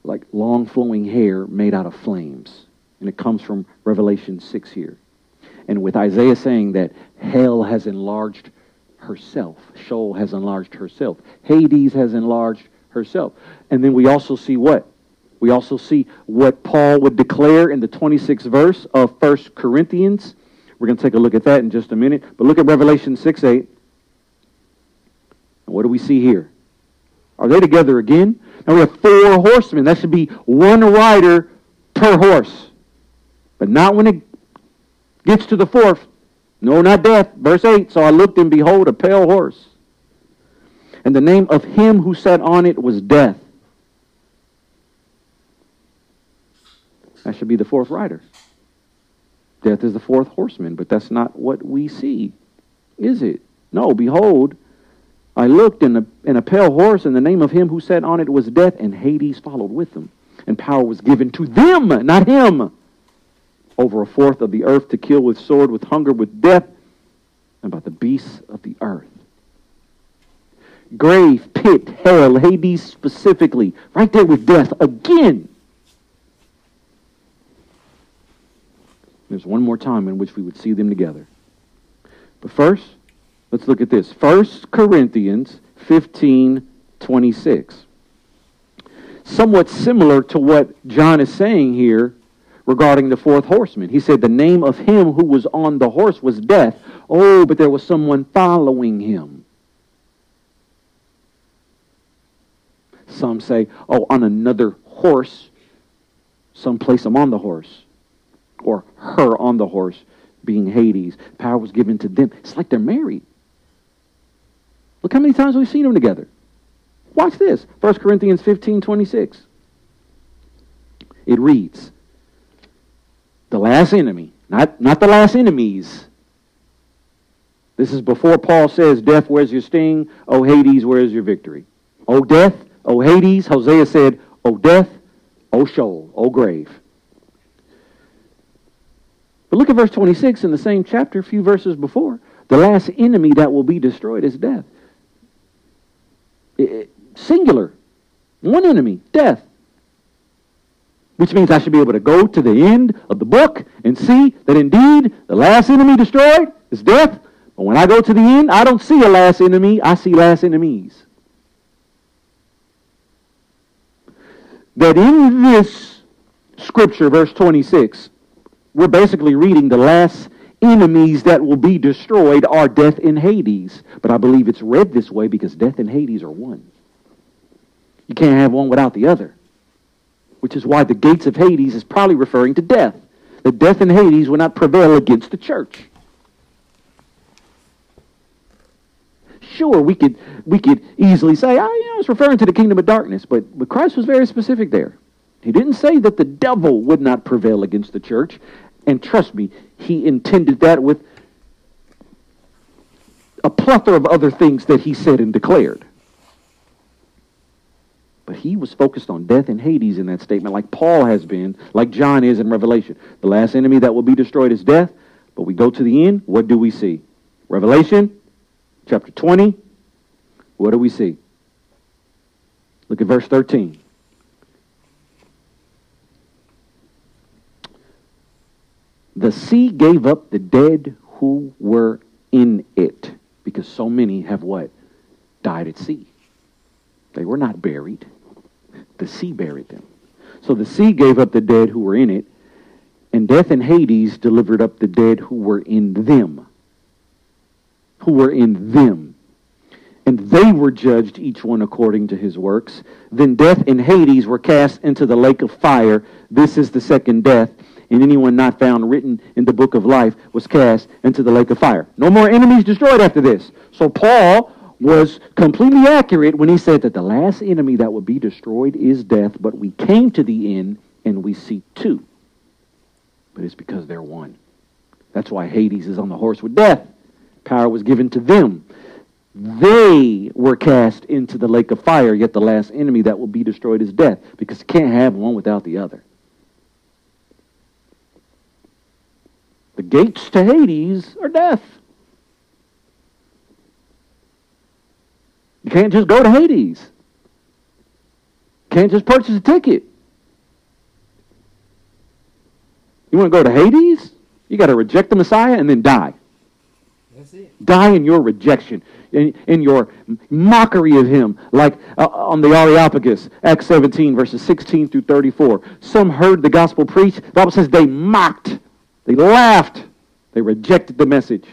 like long flowing hair made out of flames, and it comes from Revelation six here, and with Isaiah saying that hell has enlarged herself, Sheol has enlarged herself, Hades has enlarged herself, and then we also see what we also see what Paul would declare in the 26th verse of 1 Corinthians. We're going to take a look at that in just a minute. But look at Revelation 6 8. And what do we see here? Are they together again? Now we have four horsemen. That should be one rider per horse. But not when it gets to the fourth. No, not death. Verse 8 So I looked, and behold, a pale horse. And the name of him who sat on it was Death. That should be the fourth rider. Death is the fourth horseman, but that's not what we see, is it? No, behold, I looked, and a, a pale horse, and the name of him who sat on it was Death, and Hades followed with them. And power was given to them, not him, over a fourth of the earth to kill with sword, with hunger, with death, and by the beasts of the earth. Grave, pit, hell, Hades specifically, right there with death again. There's one more time in which we would see them together. But first, let's look at this. 1 Corinthians 15 26. Somewhat similar to what John is saying here regarding the fourth horseman. He said, The name of him who was on the horse was death. Oh, but there was someone following him. Some say, Oh, on another horse, someplace I'm on the horse or her on the horse being Hades. Power was given to them. It's like they're married. Look how many times we've seen them together. Watch this. 1 Corinthians 15, 26. It reads, the last enemy, not, not the last enemies. This is before Paul says, Death, where's your sting? O Hades, where's your victory? O death, O Hades, Hosea said, O death, O Sheol, O grave. But look at verse 26 in the same chapter, a few verses before. The last enemy that will be destroyed is death. It, singular. One enemy, death. Which means I should be able to go to the end of the book and see that indeed the last enemy destroyed is death. But when I go to the end, I don't see a last enemy, I see last enemies. That in this scripture, verse 26, we're basically reading the last enemies that will be destroyed are death and Hades. But I believe it's read this way because death and Hades are one. You can't have one without the other. Which is why the gates of Hades is probably referring to death. That death and Hades will not prevail against the church. Sure, we could we could easily say, oh, you know, it's referring to the kingdom of darkness, but, but Christ was very specific there. He didn't say that the devil would not prevail against the church. And trust me, he intended that with a plethora of other things that he said and declared. But he was focused on death and Hades in that statement, like Paul has been, like John is in Revelation. The last enemy that will be destroyed is death. But we go to the end, what do we see? Revelation chapter 20, what do we see? Look at verse 13. The sea gave up the dead who were in it, because so many have what? Died at sea. They were not buried. The sea buried them. So the sea gave up the dead who were in it, and death and Hades delivered up the dead who were in them. Who were in them. And they were judged, each one according to his works. Then death and Hades were cast into the lake of fire. This is the second death and anyone not found written in the book of life was cast into the lake of fire. No more enemies destroyed after this. So Paul was completely accurate when he said that the last enemy that would be destroyed is death, but we came to the end and we see two. But it's because they're one. That's why Hades is on the horse with death. Power was given to them. They were cast into the lake of fire, yet the last enemy that will be destroyed is death, because you can't have one without the other. The gates to Hades are death. You can't just go to Hades. You can't just purchase a ticket. You want to go to Hades? You got to reject the Messiah and then die. That's it. Die in your rejection, in, in your mockery of him, like uh, on the Areopagus, Acts 17, verses 16 through 34. Some heard the gospel preached. The Bible says they mocked they laughed. They rejected the message.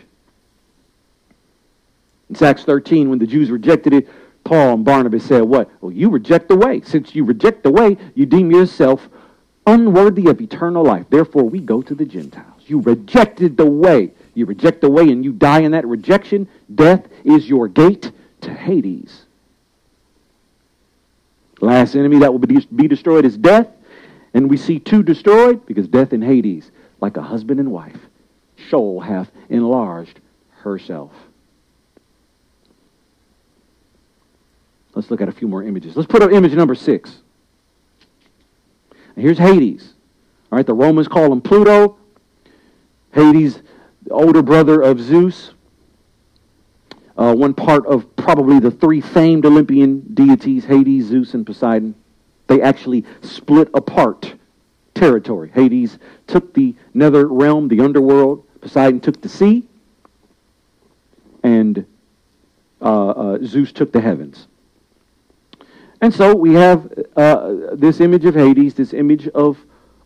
In Acts 13, when the Jews rejected it, Paul and Barnabas said, What? Well, you reject the way. Since you reject the way, you deem yourself unworthy of eternal life. Therefore, we go to the Gentiles. You rejected the way. you reject the way and you die in that rejection, death is your gate to Hades. Last enemy that will be destroyed is death. And we see two destroyed because death and Hades, like a husband and wife, Sheol hath enlarged herself. Let's look at a few more images. Let's put up image number six. Here's Hades. All right, the Romans call him Pluto. Hades, the older brother of Zeus. Uh, one part of probably the three famed Olympian deities, Hades, Zeus, and Poseidon. They actually split apart territory. Hades took the nether realm, the underworld. Poseidon took the sea. And uh, uh, Zeus took the heavens. And so we have uh, this image of Hades, this image of,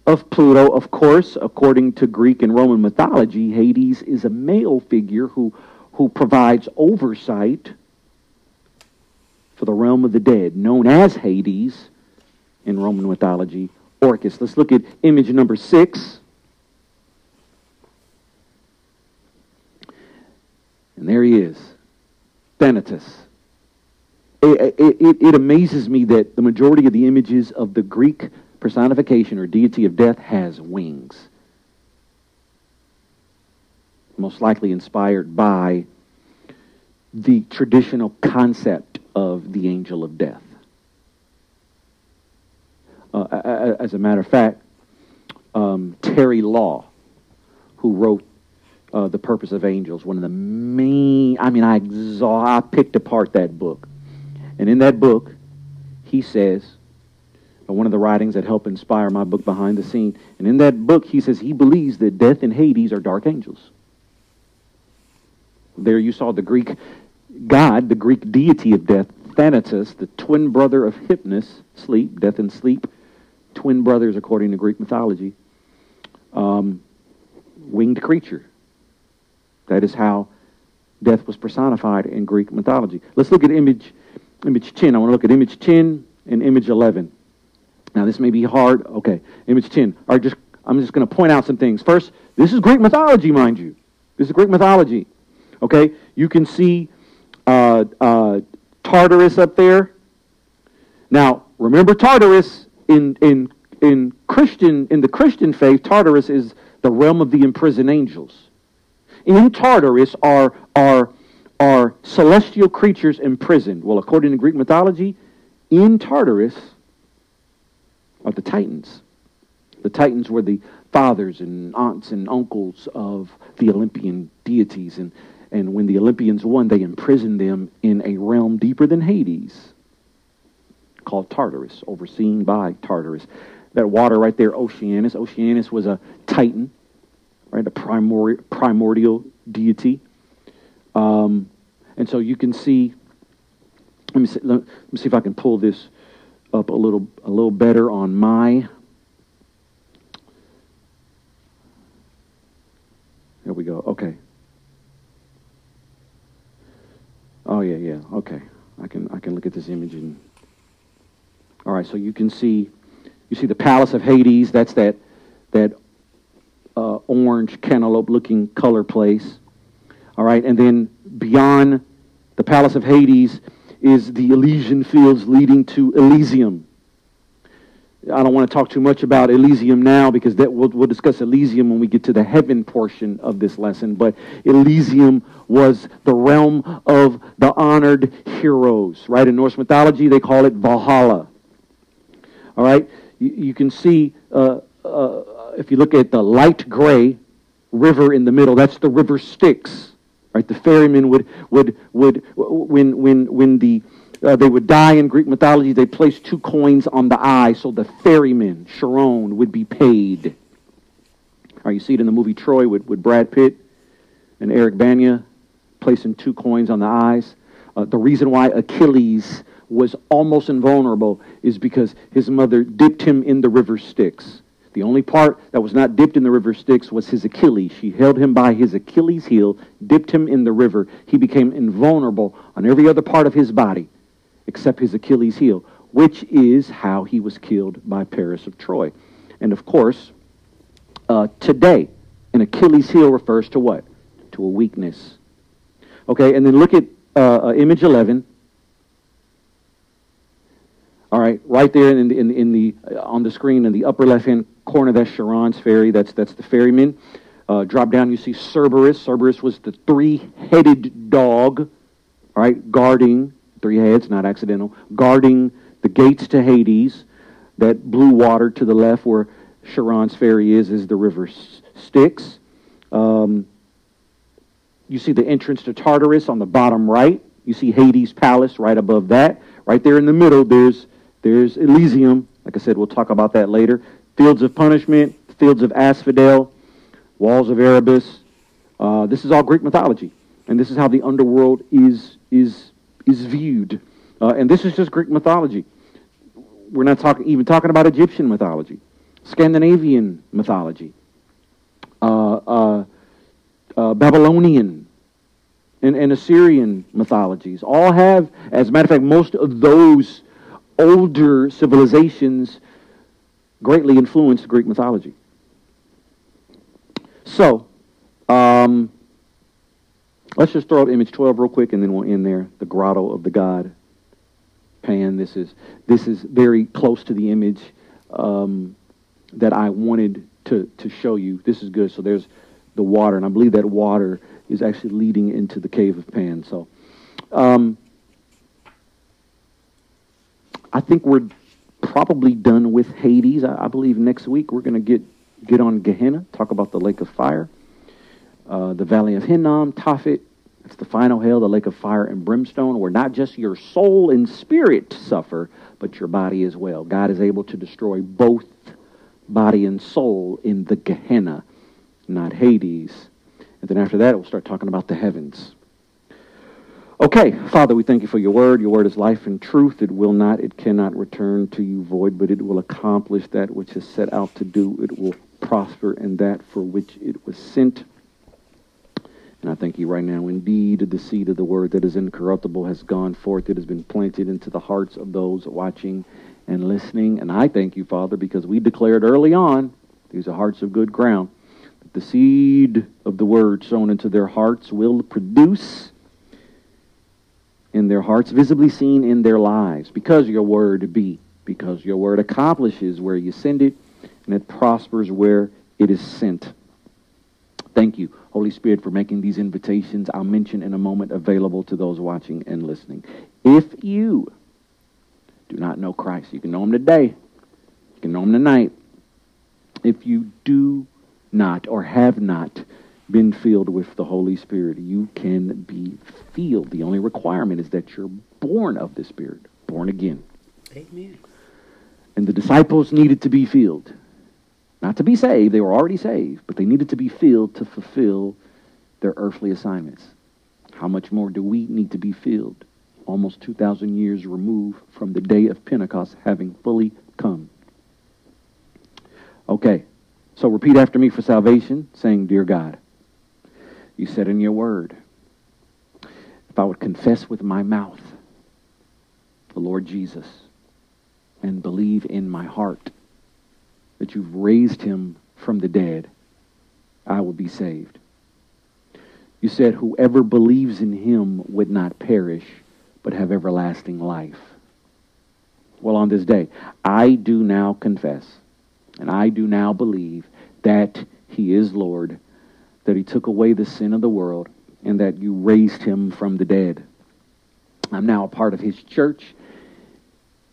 of Pluto. Of course, according to Greek and Roman mythology, Hades is a male figure who, who provides oversight for the realm of the dead, known as Hades in Roman mythology, Orcus. Let's look at image number six. And there he is, Thanatos it, it, it amazes me that the majority of the images of the Greek personification or deity of death has wings. Most likely inspired by the traditional concept of the angel of death. Uh, as a matter of fact, um, Terry Law, who wrote uh, The Purpose of Angels, one of the main, I mean, I, I picked apart that book and in that book, he says, uh, one of the writings that helped inspire my book Behind the Scene, and in that book, he says he believes that death and Hades are dark angels. There you saw the Greek god, the Greek deity of death, Thanatos, the twin brother of Hypnos, sleep, death and sleep, twin brothers according to Greek mythology, um, winged creature. That is how death was personified in Greek mythology. Let's look at image image 10. I want to look at image 10 and image 11. Now, this may be hard. Okay, image 10. All right, just, I'm just going to point out some things. First, this is Greek mythology, mind you. This is Greek mythology. Okay, you can see uh, uh, Tartarus up there. Now, remember Tartarus in, in, in Christian in the Christian faith, Tartarus is the realm of the imprisoned angels. In Tartarus are, are are celestial creatures imprisoned. Well, according to Greek mythology, in Tartarus are the Titans. The Titans were the fathers and aunts and uncles of the Olympian deities. And, and when the Olympians won, they imprisoned them in a realm deeper than Hades called Tartarus, overseen by Tartarus. That water right there, Oceanus. Oceanus was a Titan, right, a primordial, primordial deity. Um, and so you can see, let me, see, let me see if I can pull this up a little, a little better on my, there we go, okay. Oh yeah, yeah, okay. I can, I can look at this image and, all right, so you can see, you see the palace of Hades, that's that, that uh, orange cantaloupe looking color place. All right, and then beyond the palace of Hades is the Elysian fields leading to Elysium. I don't want to talk too much about Elysium now because that we'll, we'll, discuss Elysium when we get to the heaven portion of this lesson. But Elysium was the realm of the honored heroes, right? In Norse mythology, they call it Valhalla. All right, you, you can see uh, uh, if you look at the light gray river in the middle, that's the river Styx. Right? The ferrymen would, would, would when, when, when the, uh, they would die in Greek mythology, they placed two coins on the eye so the ferryman, Charon, would be paid. You see it in the movie Troy with, with Brad Pitt and Eric Bana placing two coins on the eyes. Uh, the reason why Achilles was almost invulnerable is because his mother dipped him in the river Styx. The only part that was not dipped in the river Styx was his Achilles. She held him by his Achilles heel, dipped him in the river. He became invulnerable on every other part of his body except his Achilles heel, which is how he was killed by Paris of Troy. And of course, uh, today, an Achilles heel refers to what? to a weakness. Okay, and then look at uh, uh, image 11. All right, right there in the, in, in the uh, on the screen in the upper left-hand corner, that's Charon's ferry. That's that's the ferryman. Uh, drop down, you see Cerberus. Cerberus was the three-headed dog, all right, guarding three heads, not accidental, guarding the gates to Hades. That blue water to the left, where Charon's ferry is, is the river Styx. Um, you see the entrance to Tartarus on the bottom right. You see Hades' palace right above that. Right there in the middle, there's there's Elysium. Like I said, we'll talk about that later. Fields of punishment, fields of asphodel, walls of Erebus. Uh, this is all Greek mythology, and this is how the underworld is is is viewed. Uh, and this is just Greek mythology. We're not talking even talking about Egyptian mythology, Scandinavian mythology, uh, uh, uh Babylonian and, and Assyrian mythologies. All have, as a matter of fact, most of those older civilizations greatly influenced Greek mythology. So, um, let's just throw up image 12 real quick and then we'll end there. The grotto of the god Pan. This is, this is very close to the image um, that I wanted to, to show you. This is good. So there's the water, and I believe that water is actually leading into the cave of Pan. So, um, I think we're probably done with Hades. I, I believe next week we're going to get get on Gehenna, talk about the lake of fire, uh, the valley of Hinnom, Tophet. It's the final hell, the lake of fire and brimstone, where not just your soul and spirit suffer, but your body as well. God is able to destroy both body and soul in the Gehenna, not Hades. And then after that, we'll start talking about the heavens. Okay, Father, we thank you for your word. Your word is life and truth. It will not, it cannot return to you void, but it will accomplish that which is set out to do. It will prosper in that for which it was sent. And I thank you right now. Indeed, the seed of the word that is incorruptible has gone forth. It has been planted into the hearts of those watching and listening. And I thank you, Father, because we declared early on, these are hearts of good ground, that the seed of the word sown into their hearts will produce in their hearts, visibly seen in their lives, because your word be, because your word accomplishes where you send it, and it prospers where it is sent. Thank you, Holy Spirit, for making these invitations I'll mention in a moment available to those watching and listening. If you do not know Christ, you can know him today, you can know him tonight. If you do not or have not been filled with the Holy Spirit, you can be filled. The only requirement is that you're born of the Spirit, born again. Amen. And the disciples needed to be filled. Not to be saved, they were already saved, but they needed to be filled to fulfill their earthly assignments. How much more do we need to be filled? Almost 2,000 years removed from the day of Pentecost having fully come. Okay, so repeat after me for salvation, saying, Dear God, you said in your word, if I would confess with my mouth the Lord Jesus and believe in my heart that you've raised him from the dead, I will be saved. You said, whoever believes in him would not perish, but have everlasting life. Well, on this day, I do now confess, and I do now believe that he is Lord that he took away the sin of the world and that you raised him from the dead. I'm now a part of his church,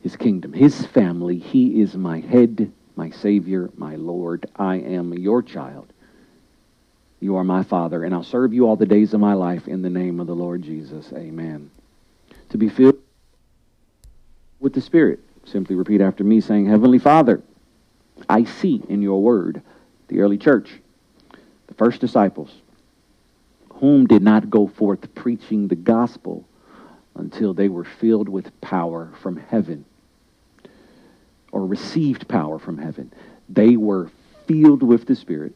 his kingdom, his family. He is my head, my Savior, my Lord. I am your child. You are my Father, and I'll serve you all the days of my life in the name of the Lord Jesus. Amen. To be filled with the Spirit. Simply repeat after me, saying, Heavenly Father, I see in your word the early church the first disciples, whom did not go forth preaching the gospel until they were filled with power from heaven or received power from heaven. They were filled with the Spirit.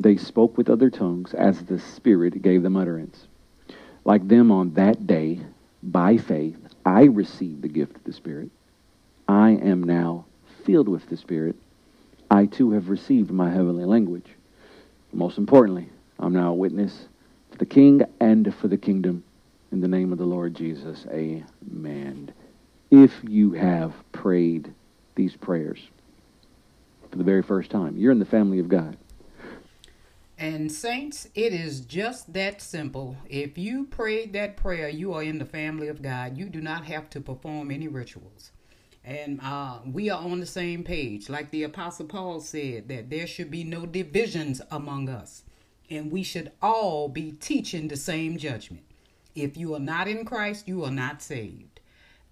They spoke with other tongues as the Spirit gave them utterance. Like them on that day, by faith, I received the gift of the Spirit. I am now filled with the Spirit. I too have received my heavenly language. Most importantly, I'm now a witness for the King and for the kingdom. In the name of the Lord Jesus, amen. If you have prayed these prayers for the very first time, you're in the family of God. And, saints, it is just that simple. If you prayed that prayer, you are in the family of God. You do not have to perform any rituals. And uh, we are on the same page. Like the Apostle Paul said, that there should be no divisions among us. And we should all be teaching the same judgment. If you are not in Christ, you are not saved.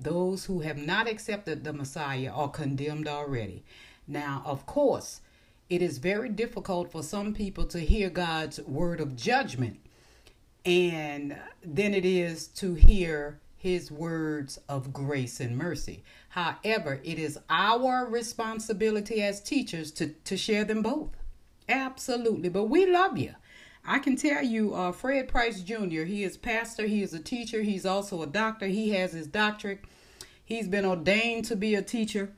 Those who have not accepted the Messiah are condemned already. Now, of course, it is very difficult for some people to hear God's word of judgment and then it is to hear his words of grace and mercy. However, it is our responsibility as teachers to, to share them both. Absolutely. But we love you. I can tell you, uh, Fred Price Jr., he is pastor, he is a teacher, he's also a doctor, he has his doctorate. He's been ordained to be a teacher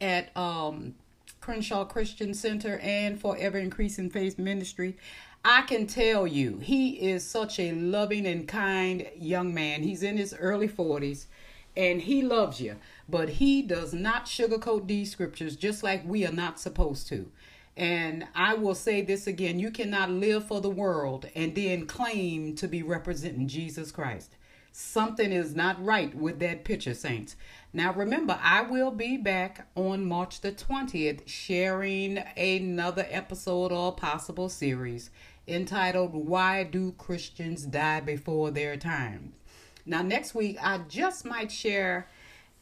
at um, Crenshaw Christian Center and for Ever Increasing Faith Ministry. I can tell you, he is such a loving and kind young man. He's in his early 40s and he loves you, but he does not sugarcoat these scriptures just like we are not supposed to. And I will say this again you cannot live for the world and then claim to be representing Jesus Christ. Something is not right with that picture, saints. Now, remember, I will be back on March the 20th sharing another episode or possible series entitled Why Do Christians Die Before Their Time? Now, next week, I just might share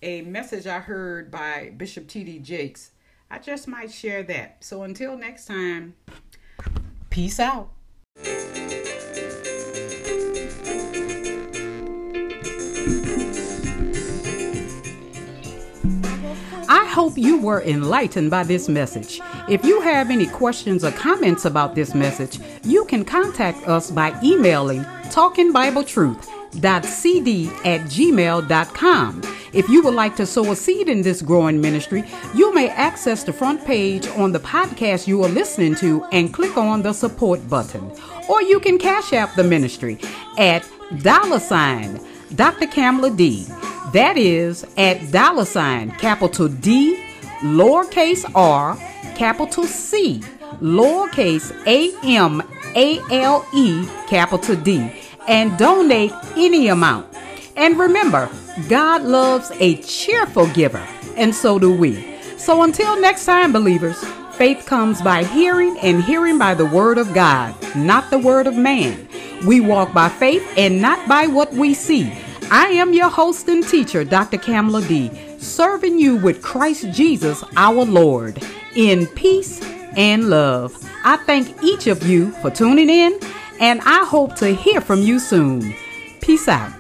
a message I heard by Bishop T.D. Jakes. I just might share that. So until next time, peace out. Hope you were enlightened by this message. If you have any questions or comments about this message, you can contact us by emailing talkingbibletruth.cd at gmail.com. If you would like to sow a seed in this growing ministry, you may access the front page on the podcast you are listening to and click on the support button. Or you can cash app the ministry at dollar sign Dr. Camale D. That is at dollar sign capital D, lowercase r, capital C, lowercase a m a l e, capital D, and donate any amount. And remember, God loves a cheerful giver, and so do we. So until next time, believers, faith comes by hearing, and hearing by the word of God, not the word of man. We walk by faith and not by what we see. I am your host and teacher, Dr. Camale D, serving you with Christ Jesus our Lord in peace and love. I thank each of you for tuning in, and I hope to hear from you soon. Peace out.